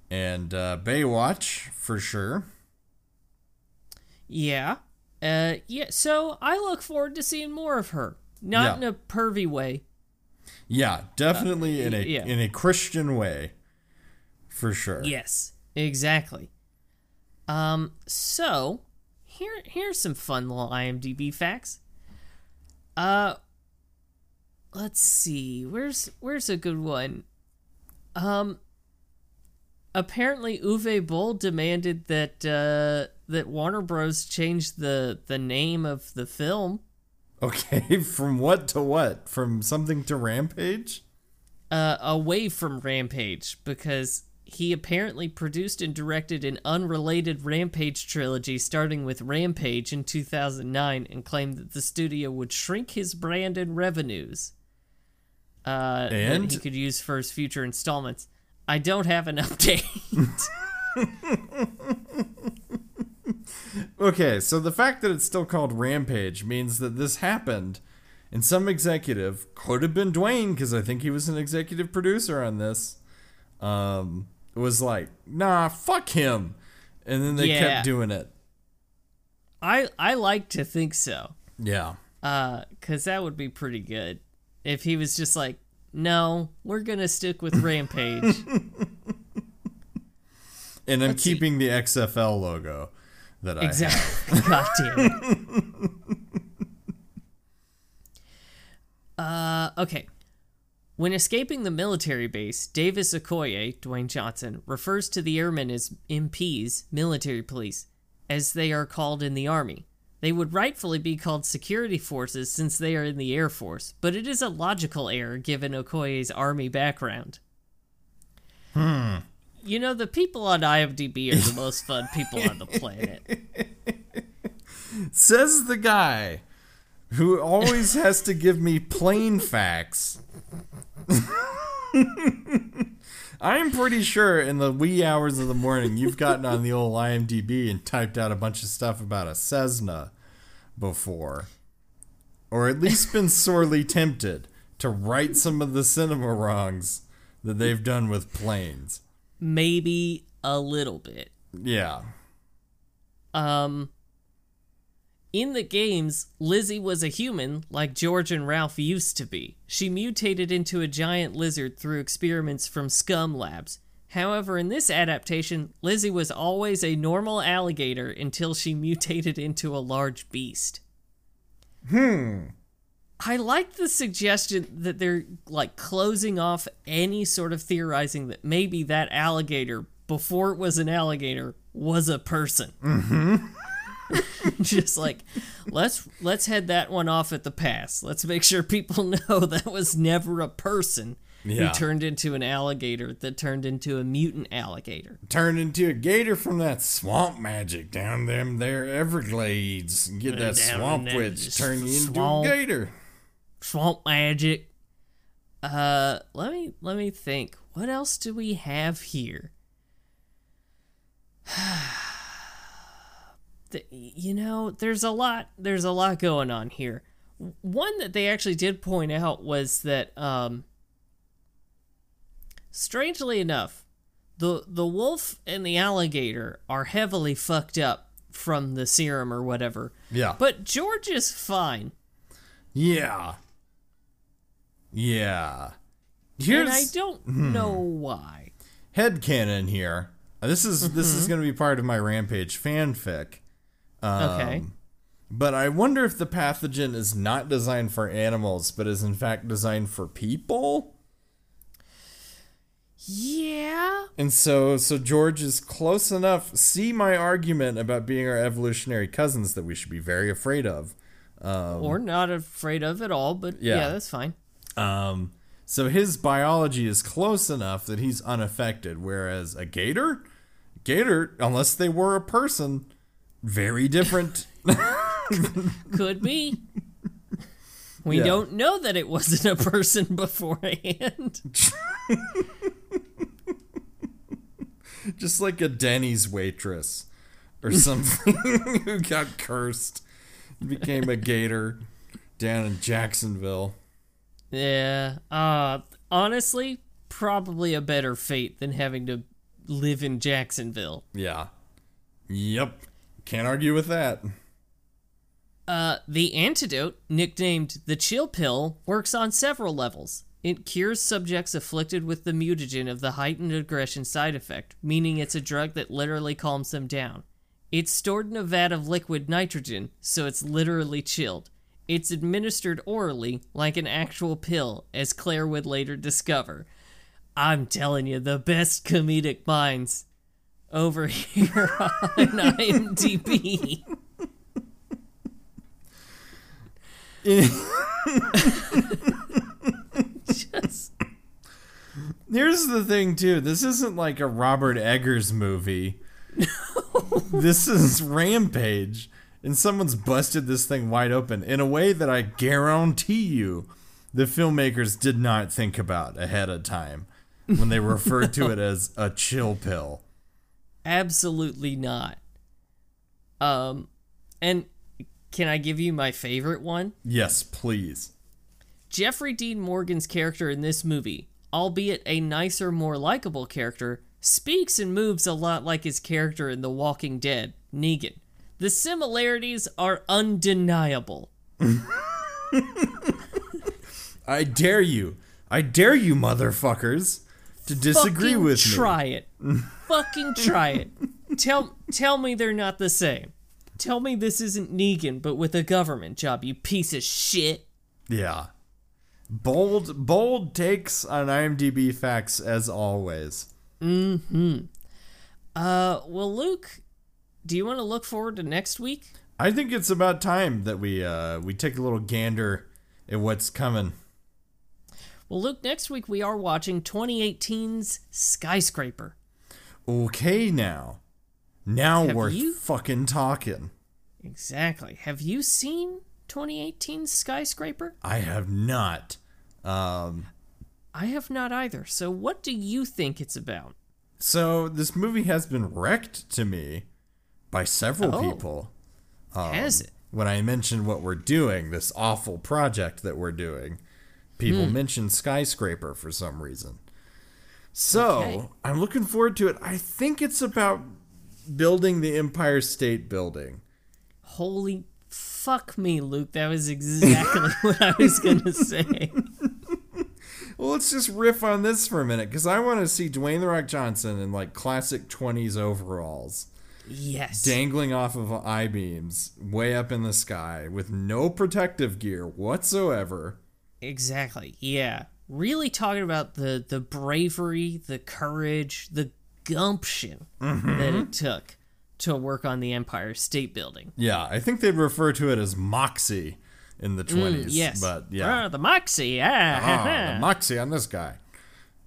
and uh, Baywatch for sure. Yeah. Uh yeah, so I look forward to seeing more of her. Not Yeah. in a pervy way. Yeah, definitely in a yeah. in a Christian way, for sure. Yes, exactly. Um, so here here's some fun little IMDb facts. Uh, let's see. Where's where's a good one? Um, apparently Uwe Boll demanded that uh that Warner Bros. change the the name of the film. Okay, from what to what? From something to Rampage? uh, away from Rampage because he apparently produced and directed an unrelated Rampage trilogy starting with Rampage in 2009 and claimed that the studio would shrink his brand and revenues uh, And? that he could use for his future installments. I don't have an update. Okay, so the fact that it's still called Rampage means that this happened, and some executive could have been Dwayne because I think he was an executive producer on this. Um, was like, nah, fuck him, and then they Yeah. kept doing it. I I like to think so, Yeah, uh, cause that would be pretty good if he was just like, no, we're gonna stick with Rampage. and I'm Let's see. keeping the XFL logo that I have. Exactly. God damn it. uh, okay. When escaping the military base, Davis Okoye, Dwayne Johnson, refers to the airmen as MPs, military police, as they are called in the Army. They would rightfully be called security forces since they are in the Air Force, but it is a logical error given Okoye's Army background. Hmm. You know, the people on IMDb are the most fun people on the planet. Says the guy who always has to give me plain facts. I'm pretty sure in the wee hours of the morning you've gotten on the old IMDb and typed out a bunch of stuff about a Cessna before. Or at least been sorely tempted to right some of the cinema wrongs that they've done with planes. Maybe a little bit. Yeah. Um in the games, Lizzie was a human like George and Ralph used to be. She mutated into a giant lizard through experiments from Scum Labs. However, in this adaptation, Lizzie was always a normal alligator until she mutated into a large beast. Hmm. I like the suggestion that they're like closing off any sort of theorizing that maybe that alligator, before it was an alligator, was a person. just like let's let's head that one off at the pass. Let's make sure people know that was never a person Yeah. who turned into an alligator that turned into a mutant alligator. Turned into a gator from that swamp magic down them there Everglades. Get that Down swamp witch, turn you into swamp. a gator. Swamp magic. Uh let me let me think. What else do we have here? The- you know, there's a lot there's a lot going on here. One that they actually did point out was that um strangely enough, the the wolf and the alligator are heavily fucked up from the serum or whatever. Yeah. But George is fine. yeah. Yeah. and I don't know why. Head headcanon here. Uh, This is this Mm-hmm. is going to be part of my Rampage fanfic. Um, Okay. But I wonder if the pathogen is not designed for animals, but is in fact designed for people. Yeah. And so, so George is close enough. See my argument about being our evolutionary cousins that we should be very afraid of. or not afraid of at all, but Um, yeah. yeah, that's fine. Um, so his biology is close enough that he's unaffected, whereas a gator, gator, unless they were a person, very different. Could be. We Yeah. don't know that it wasn't a person beforehand. Just like a Denny's waitress or something who got cursed, became a gator down in Jacksonville. Yeah. Uh honestly, probably a better fate than having to live in Jacksonville. Yeah. Yep. Can't argue with that. Uh, the antidote, nicknamed the chill pill, works on several levels. It cures subjects afflicted with the mutagen of the heightened aggression side effect, meaning it's a drug that literally calms them down. It's stored in a vat of liquid nitrogen, so it's literally chilled. It's administered orally, like an actual pill, as Claire would later discover. I'm telling you, the best comedic minds over here on IMDb. Just Here's the thing, too. This isn't like a Robert Eggers movie. this is Rampage, and someone's busted this thing wide open in a way that I guarantee you the filmmakers did not think about ahead of time when they referred to it as a chill pill. Absolutely not. Um, and can I give you my favorite one? Yes, please. Jeffrey Dean Morgan's character in this movie, albeit a nicer, more likable character, speaks and moves a lot like his character in The Walking Dead, Negan. The similarities are undeniable. I dare you. I dare you, motherfuckers, to disagree Fucking with me. try it. Fucking try it. Tell tell me they're not the same. Tell me this isn't Negan, but with a government job, you piece of shit. Yeah. Bold bold takes on IMDb facts as always. Mm-hmm. Uh, well, Luke, do you want to look forward to next week? I think it's about time that we uh we take a little gander at what's coming. Well, Luke, next week we are watching 2018's Skyscraper. Okay now. Now Have we're you- fucking talking. Exactly. Have you seen 2018's Skyscraper? I have not. Um I have not either. So, what do you think it's about? so this movie has been wrecked to me by several Oh. people. Um, Has it? when I mentioned what we're doing, this awful project that we're doing, people Hmm. mentioned skyscraper for some reason. So Okay. I'm looking forward to it. I think it's about building the Empire State Building. Holy fuck me, Luke. That was exactly what I was going to say. Well, let's just riff on this for a minute because I want to see Dwayne the Rock Johnson in like classic 20s overalls, Yes. dangling off of I beams way up in the sky with no protective gear whatsoever. Exactly. Yeah. Really talking about the the bravery, the courage, the gumption that it took to work on the Empire State Building. Yeah, I think they'd refer to it as moxie in the 20s. Mm, Yes. But yeah. Ah, the Moxie. Ah, Ah, the moxie on this guy.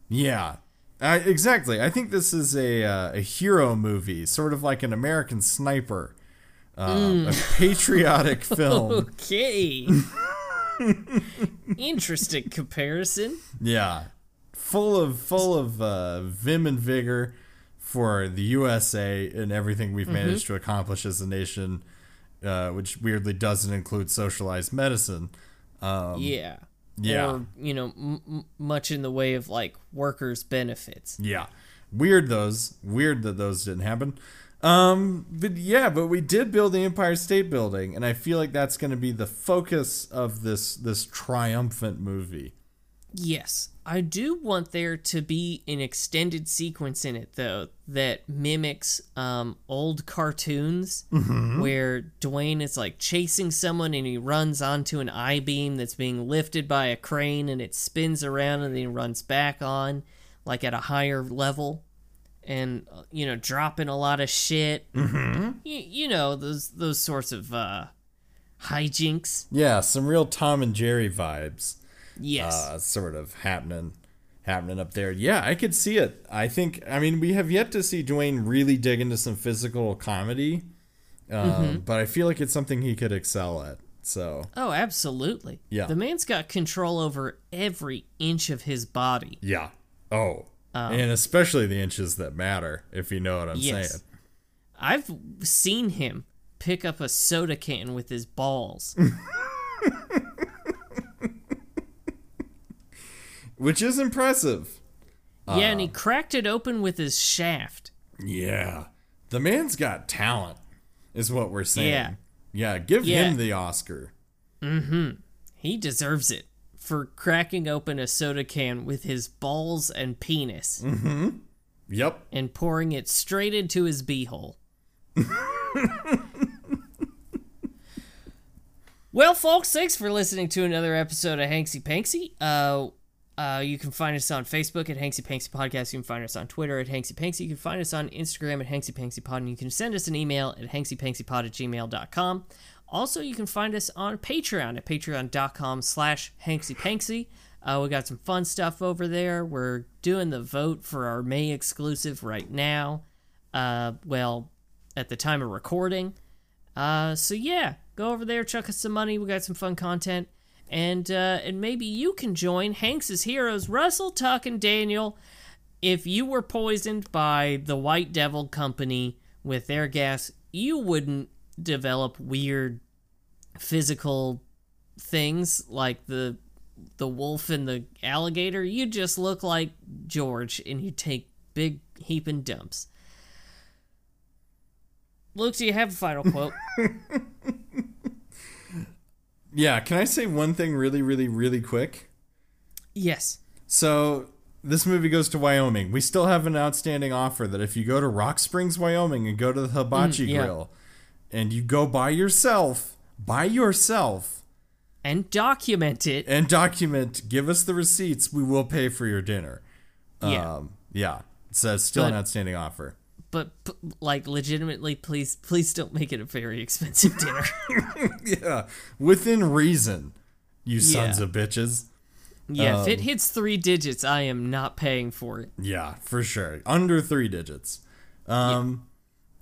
Yeah. Uh, exactly. I think this is a uh, a hero movie, sort of like an American Sniper, um, a patriotic film. okay. Interesting comparison. Yeah, full of full of uh, vim and vigor for the USA and everything we've managed to accomplish as a nation, uh, which weirdly doesn't include socialized medicine. yeah. Um, yeah. Or, you know, m- much in the way of like workers' benefits. Yeah. Weird those. Weird that those didn't happen. Um, but yeah, but we did build the Empire State Building, and I feel like that's going to be the focus of this this triumphant movie. Yes, I do want there to be an extended sequence in it though that mimics um, old cartoons where Dwayne is like chasing someone and he runs onto an I beam that's being lifted by a crane and it spins around and then he runs back on like at a higher level and uh, you know dropping a lot of shit. Mm-hmm. You, you know those those sorts of uh, hijinks. Yeah, some real Tom and Jerry vibes. Yes. uh, sort of happening happening up there. Yeah, I could see it. I think. I mean, we have yet to see Dwayne really dig into some physical comedy, um, Mm-hmm. but I feel like it's something he could excel at. So Oh, absolutely. Yeah. The man's got control over every inch of his body. yeah. Oh. And especially the inches that matter, if you know what I'm Yes. saying. I've seen him pick up a soda can with his balls. Which is impressive. yeah, and he cracked it open with his shaft. Yeah. The man's got talent, is what we're saying. Yeah. Yeah, give Yeah. him the Oscar. Mm hmm. He deserves it for cracking open a soda can with his balls and penis Yep. and pouring it straight into his beehole. well, folks, thanks for listening to another episode of Hanksy Panksy. Uh, uh, you can find us on Facebook at Hanksy Panksy Podcast. You can find us on Twitter at Hanksy Panksy. You can find us on Instagram at Hanksy Panksy Pod. And you can send us an email at hanksypanksypod at gmail.com. Also, you can find us on Patreon at patreon.com slash hanksypanksy. Uh, we got some fun stuff over there. We're doing the vote for our May exclusive right now. Uh, well, at the time of recording. Uh, so yeah, go over there, chuck us some money. We got some fun content, and uh, and maybe you can join Hanks's heroes, Russell, Tuck, and Daniel. If you were poisoned by the White Devil Company with their gas, you wouldn't develop weird physical things like the the wolf and the alligator. You just look like George, and you take big heaping dumps. Luke, do you have a final quote? Yeah, can I say one thing really, really, really quick? yes. So this movie goes to Wyoming. We still have an outstanding offer that if you go to Rock Springs, Wyoming, and go to the Hibachi Mm, yeah. Grill, and you go by yourself, by yourself, And document it. and document, give us the receipts, we will pay for your dinner. Yeah. Um, yeah. So still an outstanding offer. But, p- like, legitimately, please, please don't make it a very expensive dinner. Yeah. Within reason, you sons of bitches. yeah, if Um, it hits three digits, I am not paying for it. Yeah, for sure. Under three digits. Um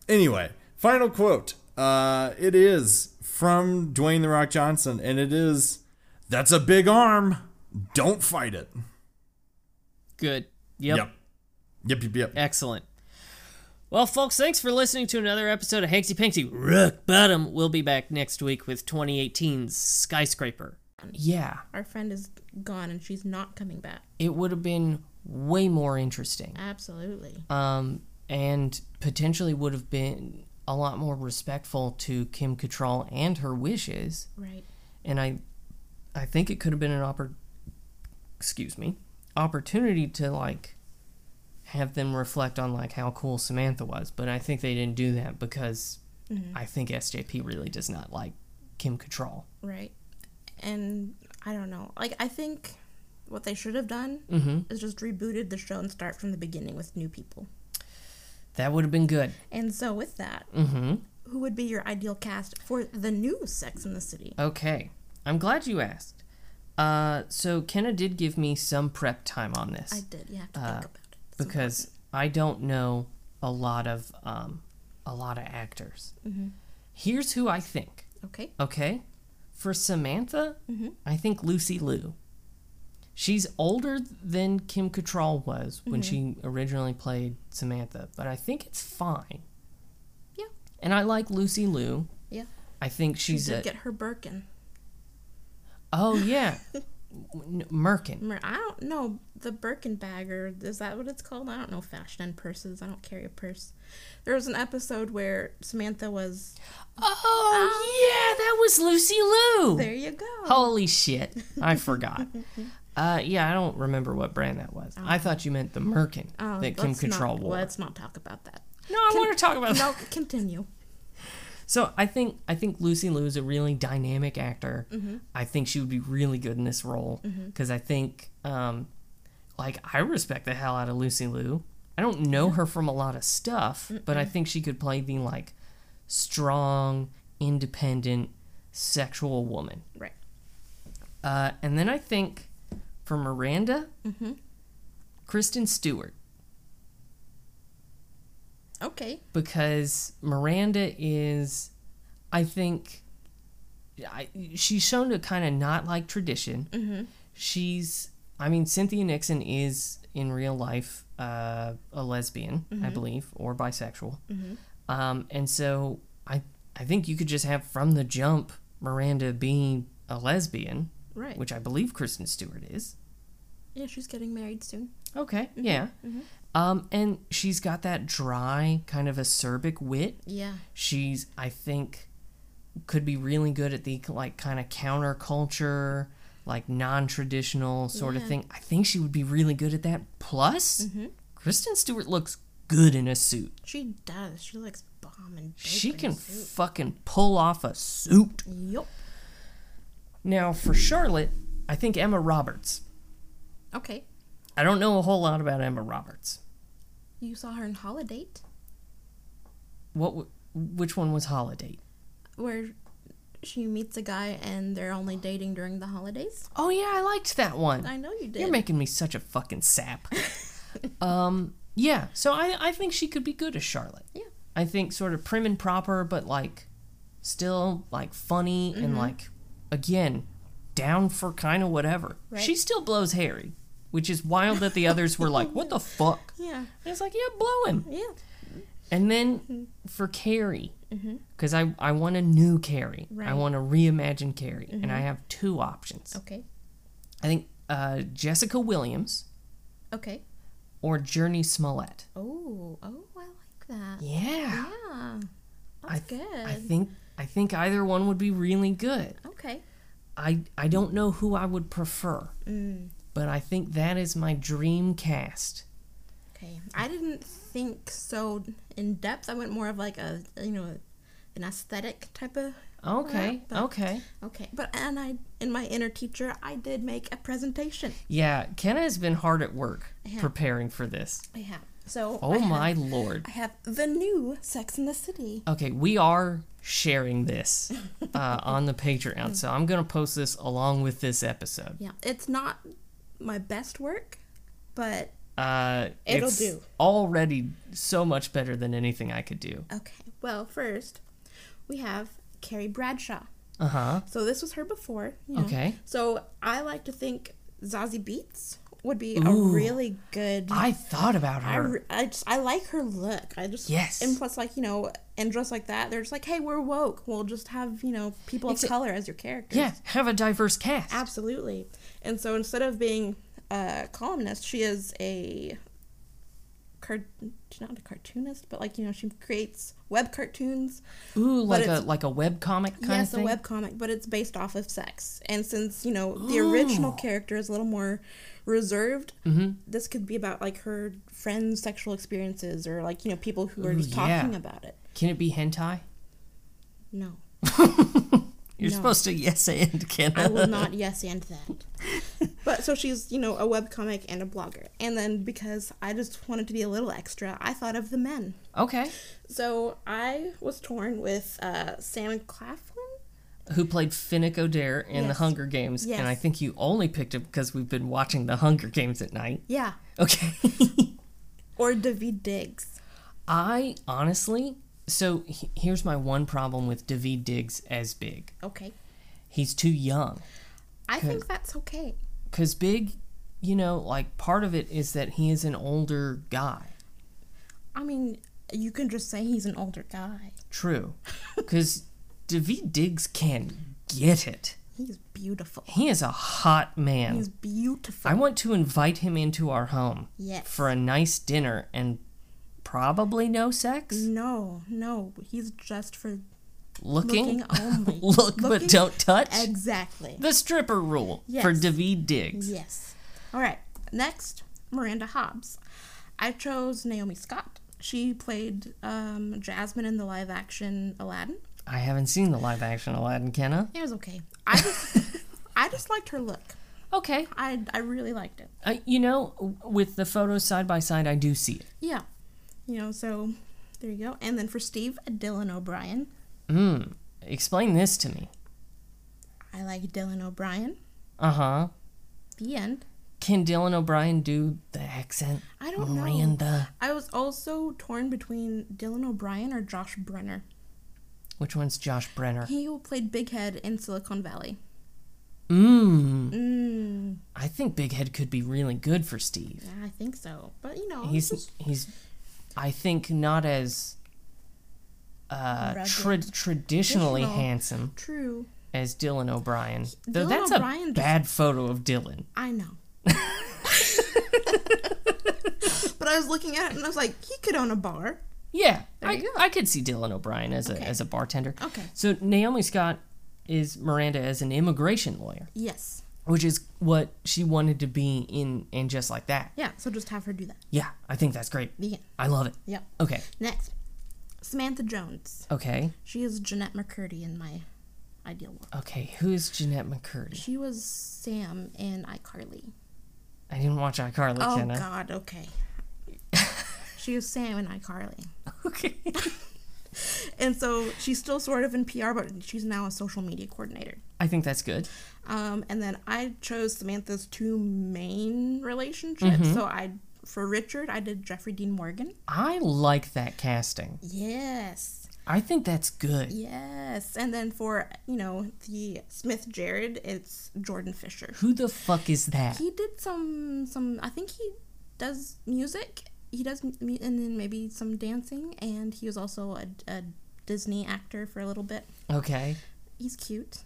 anyway, final quote. Uh it is from Dwayne the Rock Johnson, and it is that's a big arm. Don't fight it. Good. Yep. Yep. Yep, yep, yep. Excellent. Well, folks, thanks for listening to another episode of Hanksy Panksy Rock Bottom. We'll be back next week with 2018's Skyscraper. Yeah, Our friend is gone and she's not coming back. it would have been way more interesting. Absolutely. um, and potentially would have been a lot more respectful to Kim Cattrall and her wishes. Right. And I, I think it could have been an oppor- excuse me, opportunity to like have them reflect on like how cool Samantha was. But I think they didn't do that because I think SJP really does not like Kim Cattrall. Right. And I don't know. Like, I think what they should have done Mm-hmm. is just rebooted the show and start from the beginning with new people. That would have been good. And so, with that, Mm-hmm. who would be your ideal cast for the new Sex in the City? Okay, I'm glad you asked. Uh, so Kenna did give me some prep time on this. I did. You have to think about it. It's because I don't know a lot of um, a lot of actors. Here's who I think. Okay. Okay, for Samantha, I think Lucy Liu. She's older than Kim Cattrall was when mm-hmm. she originally played Samantha, but I think it's fine. Yeah. And I like Lucy Liu. Yeah. I think she's She did a get her Birkin. oh yeah, Merkin. Mer- I don't know the Birkin bag, or is that what it's called? I don't know fashion and purses. I don't carry a purse. There was an episode where Samantha was. Oh ah. yeah, that was Lucy Liu. There you go. Holy shit. I forgot. Uh, yeah, I don't remember what brand that was. I thought you meant the Merkin Oh, that Kim Cattrall not, wore. Let's not talk about that. No, I want to talk about No, that. continue. So I think I think Lucy Liu is a really dynamic actor. Mm-hmm. I think she would be really good in this role because I think, um, like, I respect the hell out of Lucy Liu. I don't know her from a lot of stuff, but I think she could play the like strong, independent, sexual woman. Right. Uh, and then I think for Miranda, Kristen Stewart. Okay. because Miranda is, I think, I, she's shown to kind of not like tradition. Mm-hmm. She's, I mean, Cynthia Nixon is in real life uh, a lesbian, I believe, or bisexual, um, and so I, I think you could just have from the jump Miranda being a lesbian, Right. which I believe Kristen Stewart is. Yeah, she's getting married soon. Okay, mm-hmm, yeah. Mm-hmm. Um, and she's got that dry, kind of acerbic wit Yeah. she's i think could be really good at the like kind of counterculture like non-traditional sort of thing i think she would be really good at that plus mm-hmm. kristen stewart looks good in a suit She does. She looks bomb and she can fucking pull off a suit Yup. now for charlotte i think emma roberts Okay. i don't know a whole lot about emma roberts You saw her in Holiday, what w- which one was holiday where she meets a guy and they're only dating during the holidays. oh yeah i liked that one I know you did. You're making me such a fucking sap. um, yeah. So I, I think she could be good as Charlotte. Yeah. I think sort of prim and proper, but like still like funny and Mm-hmm. like again down for kind of whatever. Right. She still blows Harry, which is wild that the others were like, "What the fuck?" yeah. And it's like, "Yeah, blow him." Yeah. And then Mm-hmm. for Carrie, because I I want a new Carrie. I Right. Mm-hmm. want to reimagine Carrie, and I have two options. Okay. I think uh, Jessica Williams Okay. or Jurnee Smollett. Oh. Oh, I like that. Yeah. Yeah. I, That's good. I think I think either one would be really good. okay. I I don't know who I would prefer, Mm. But I think that is my dream cast. Okay. I didn't think so in depth. I went more of like a you know an aesthetic type of Okay, but- okay. Okay, but and I in my inner teacher, I did make a presentation. Yeah, Kenna has been hard at work preparing for this. I have so. Oh I have- my lord. I have the new Sex in the City. Okay, we are sharing this uh, on the Patreon, so I'm gonna post this along with this episode. Yeah, it's not my best work, but Uh, It'll it's do. Already so much better than anything I could do. okay. Well, first we have Carrie Bradshaw. Uh huh. So this was her before. you know. Okay. So I like to think Zazie Beetz would be Ooh. a really good. I thought about her. re- I just I like her look. I just Yes. and plus like you know and dressed like that, they're just like, hey, we're woke. We'll just have you know people It's of color as your characters. yeah, have a diverse cast. absolutely. And so instead of being a columnist, she is a not a cartoonist, but like you know she creates web cartoons. Ooh, like a like a web comic kind yes, of thing. Yes, a web comic, but it's based off of sex. And since you know the original character is a little more reserved, Mm-hmm. this could be about like her friends' sexual experiences or like you know people who are Ooh, just talking about it. Can it be hentai? No, You're No. supposed to yes and Kenna. I will not yes and that. But so she's you know a web comic and a blogger, and then because I just wanted to be a little extra, I thought of the men. Okay. So I was torn with uh, Sam Claflin. Who played Finnick Odair in the Hunger Games? And I think you only picked him because we've been watching the Hunger Games at night. Yeah, Okay. or David Diggs. I honestly, so he- here's my one problem with David Diggs as Big. Okay, He's too young. I think that's okay. Because Big, you know, like part of it is that he is an older guy. I mean, you can just say he's an older guy. True. Because David Diggs can get it. He's beautiful. He is a hot man. He's beautiful. I want to invite him into our home Yes. for a nice dinner and probably no sex. no, no, he's just for Looking, looking only. look but don't touch. exactly. the stripper rule for David Diggs. Yes. All right. Next, Miranda Hobbs. I chose Naomi Scott. She played um, Jasmine in the live action Aladdin. I haven't seen the live action Aladdin, Kenna. It was okay. I just, I just liked her look. Okay. I, I really liked it. Uh, you know, with the photos side by side, I do see it. Yeah. You know, so there you go. And then for Steve, Dylan O'Brien. Mm. Explain this to me. I like Dylan O'Brien. Uh huh. The end. Can Dylan O'Brien do the accent? I don't know. Miranda. I was also torn between Dylan O'Brien or Josh Brener. Which one's Josh Brener? He who played Big Head in Silicon Valley. Mmm. Mm, I think Big Head could be really good for Steve. yeah, I think so. But you know, He's he's, I think not as uh tra- traditionally Traditional. handsome true. as Dylan O'Brien. Though Dylan that's O'Brien a bad photo of Dylan. I know. but I was looking at it and I was like, he could own a bar. Yeah, I. I could see Dylan O'Brien as a as a bartender. Okay. So Naomi Scott is Miranda as an immigration lawyer, Yes. Which is what she wanted to be in and just like that. Yeah. So just have her do that. Yeah, I think that's great. End. I love it. Yep. Okay. Next, Samantha Jones. Okay. She is Jennette McCurdy in my ideal world. Okay. Who is Jennette McCurdy? She was Sam in iCarly. I didn't watch iCarly, Oh Jenna. God. Okay. she was Sam in iCarly. Okay. And so she's still sort of in PR, but she's now a social media coordinator. I think that's good. Um, and then I chose Samantha's two main relationships. So I, for Richard, I did Jeffrey Dean Morgan. I like that casting. Yes, I think that's good. yes. And then for you know the Smith Jerrod, it's Jordan Fisher. Who the fuck is that? He did some some. I think he does music. He does and then maybe some dancing. And he was also a, a Disney actor for a little bit. Okay. He's cute.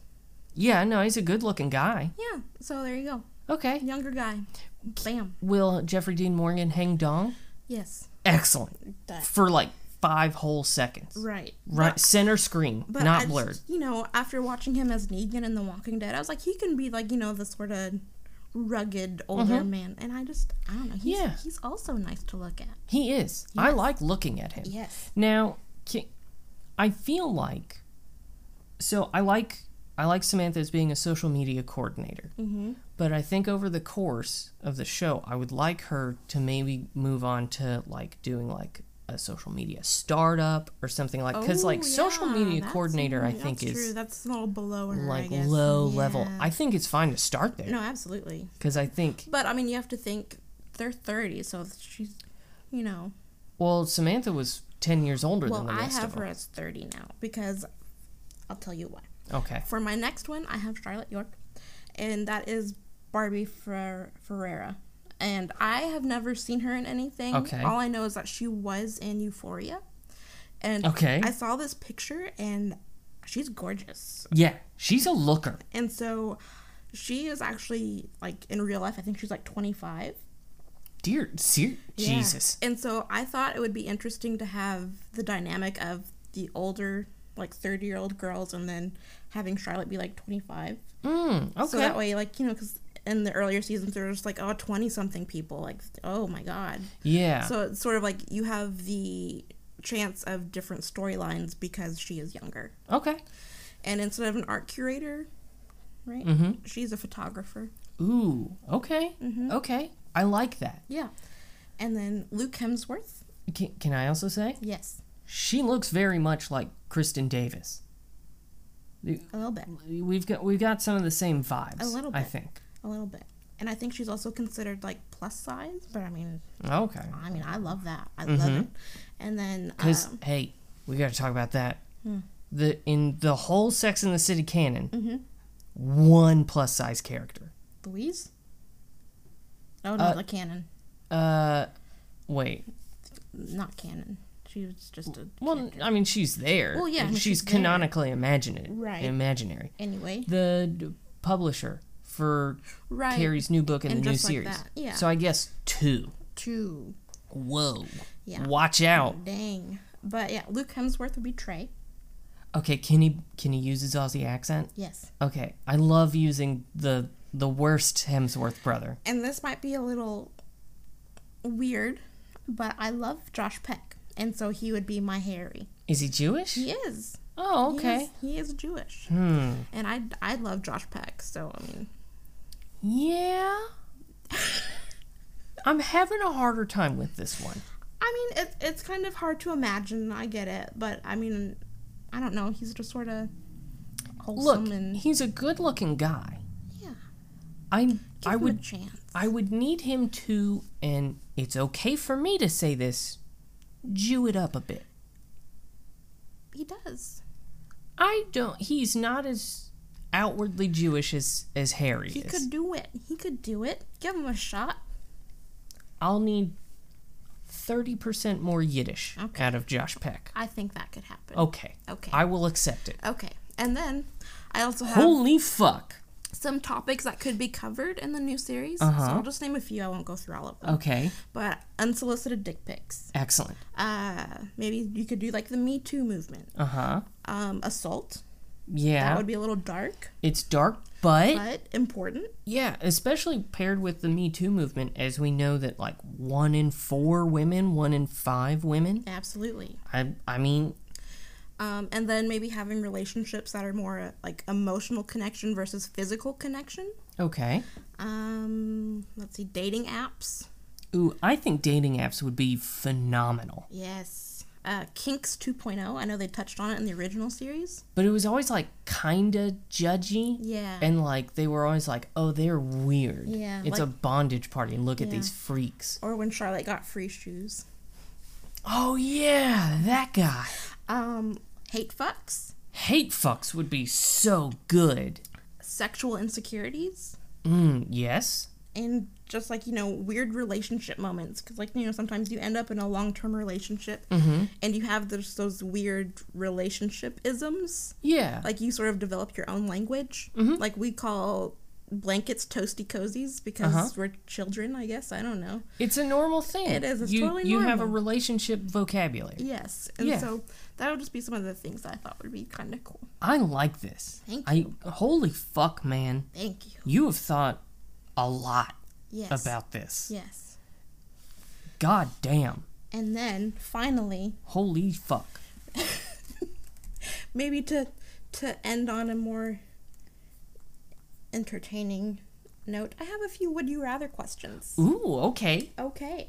Yeah, no, he's a good looking guy. Yeah. So there you go. Okay. Younger guy. Bam. Will Jeffrey Dean Morgan hang dong? Yes. Excellent. That- For like five whole seconds. Right. Right. Center screen, But not I blurred. You know, after watching him as Negan in The Walking Dead, I was like, he can be like, you know, the sort of rugged older man. And I just, I don't know. He's, Mm-hmm. Yeah. He's also nice to look at. He is. I like looking at him. Yes. Now, I feel like so I like I like Samantha as being a social media coordinator. Mm-hmm. But I think over the course of the show, I would like her to maybe move on to like doing like a social media startup or something like because like Oh, social media coordinator, I think true. is That's a little below her, I like low level. I think it's fine to start there No, absolutely. because I think But I mean, you have to think they're 30, so she's, you know. well Samantha was ten years older Well, than the rest I have of her as 30 now because I'll tell you why. Okay. For my next one, I have Charlotte York, and that is Barbie Fer- Ferreira. And I have never seen her in anything. Okay. All I know is that she was in Euphoria. And Okay. I saw this picture, and she's gorgeous. Yeah, she's a looker. And so she is actually, like, in real life, I think she's like 25. Dear, ser- Yeah. Jesus. And so I thought it would be interesting to have the dynamic of the older, like 30 year old girls, and then having Charlotte be like 25. Mm, okay. So that way, like, you know, because in the earlier seasons, there was just like, oh, 20 something people. Like, oh my God. yeah. So it's sort of like you have the chance of different storylines because she is younger. okay. And instead of an art curator, right, Mm-hmm. she's a photographer. Ooh. Okay. Mm-hmm. Okay. I like that. Yeah. And then Luke Hemsworth. Can, can I also say Yes, she looks very much like Kristin Davis. a little bit. We've got we've got some of the same vibes. A little bit. I think. A little bit. And I think she's also considered like plus size, but I mean, Okay. I mean, I love that. I love it. And then, Because um, hey, we got to talk about that. Hmm. The in the whole Sex in the City canon, Mm-hmm. one plus size character. Louise. Oh no, Uh, the canon, Uh, wait. not canon. She was just a Well, character. I mean, she's there. Well, yeah, I mean, she's, she's canonically imaginary. Right. Imaginary. anyway. The publisher for Right. Carrie's new book and, And the new like series. yeah. So I guess two. Two. Whoa. Yeah. Watch out. Dang. But yeah, Luke Hemsworth would be Trey. Okay, can he can he use his Aussie accent? Yes. Okay, I love using the the worst Hemsworth brother. And this might be a little weird, but I love Josh Peck, and so he would be my Harry. Is he Jewish? He is. Oh, He okay. is, he is Jewish. Hmm. And I I love Josh Peck, so I mean, Yeah. I'm having a harder time with this one. I mean it's it's kind of hard to imagine. I get it, but I mean, I don't know. He's just sort of Look, wholesome and he's a good-looking guy. yeah. I Give I would a chance. I would need him to, and it's okay for me to say this, Jew it up a bit. He does. I don't. He's not as outwardly Jewish as as Harry He is. could do it. He could do it. Give him a shot. I'll need thirty percent more Yiddish Okay. out of Josh Peck. I think that could happen. Okay. Okay. I will accept it. Okay. And then I also have Holy fuck. Some topics that could be covered in the new series. Uh-huh. So I'll just name a few. I won't go through all of them. Okay. But unsolicited dick pics. Excellent. Uh, maybe you could do like the Me Too movement. Uh huh. Um, assault. Yeah. That would be a little dark, it's dark, but but important. yeah, especially paired with the Me Too movement, as we know that like one in four women, one in five women. Absolutely. I I mean, Um, and then maybe having relationships that are more uh, like emotional connection versus physical connection. okay. Um, let's see, dating apps. Ooh, I think dating apps would be phenomenal. Yes. Uh, Kinks 2.0. I know they touched on it in the original series. But it was always like kinda judgy. Yeah. And like they were always like, oh, they're weird. Yeah, It's a bondage party. and Look at these freaks. Or when Charlotte got free shoes. Oh yeah, that guy. Um, hate fucks. Hate fucks would be so good. Sexual insecurities. Mm, yes. And just like, you know, weird relationship moments. Because, like, you know, sometimes you end up in a long term relationship and you have those, those weird relationship isms. Yeah. like you sort of develop your own language. Like we call blankets toasty cozies because uh-huh. we're children, I guess. I don't know. it's a normal thing. It is, it's you, totally normal. You have a relationship vocabulary. Yes. And Yeah. so that would just be some of the things I thought would be kind of cool. I like this. Thank you. I holy fuck, man. Thank you. You have thought a lot Yes. about this. Yes. God damn. And then finally, Holy fuck. maybe to to end on a more entertaining note, I have a few would you rather questions. Ooh, okay. Okay.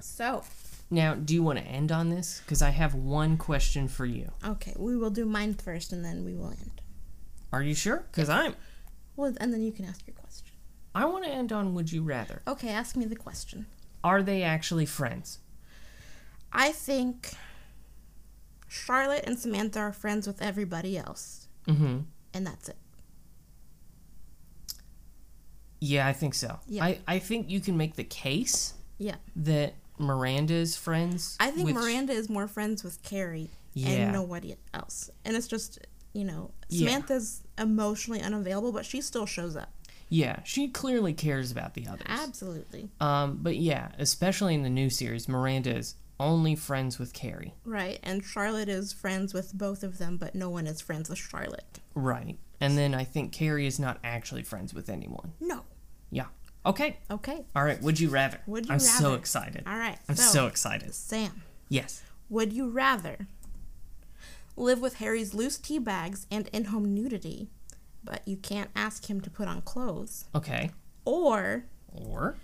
So, Now, do you want to end on this? Because I have one question for you. okay, we will do mine first and then we will end. Are you sure? Because I'm. Well, and then you can ask your question. I want to end on Would You Rather. Okay, ask me the question. Are they actually friends? I think Charlotte and Samantha are friends with everybody else, Mm-hmm. and that's it. Yeah, I think so. Yeah. I, I think you can make the case Yeah. that Miranda's friends. I think with- Miranda is more friends with Carrie Yeah. and nobody else. And it's just, you know, Yeah. Samantha's emotionally unavailable, but she still shows up. Yeah, she clearly cares about the others. Absolutely. Um, but yeah, especially in the new series, Miranda is only friends with Carrie. Right. And Charlotte is friends with both of them, but no one is friends with Charlotte. Right. And then I think Carrie is not actually friends with anyone. No. Yeah. Okay. Okay. All right. Would you rather? Would you I'm so excited. All right. I'm so excited. Sam, Yes. would you rather live with Harry's loose tea bags and in home nudity, but you can't ask him to put on clothes? Okay. Or Or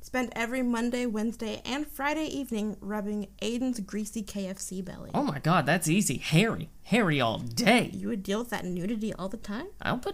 spend every Monday, Wednesday, and Friday evening rubbing Aidan's greasy KFC belly? oh my god, that's easy. Harry. Harry all day. You would deal with that nudity all the time? I'll put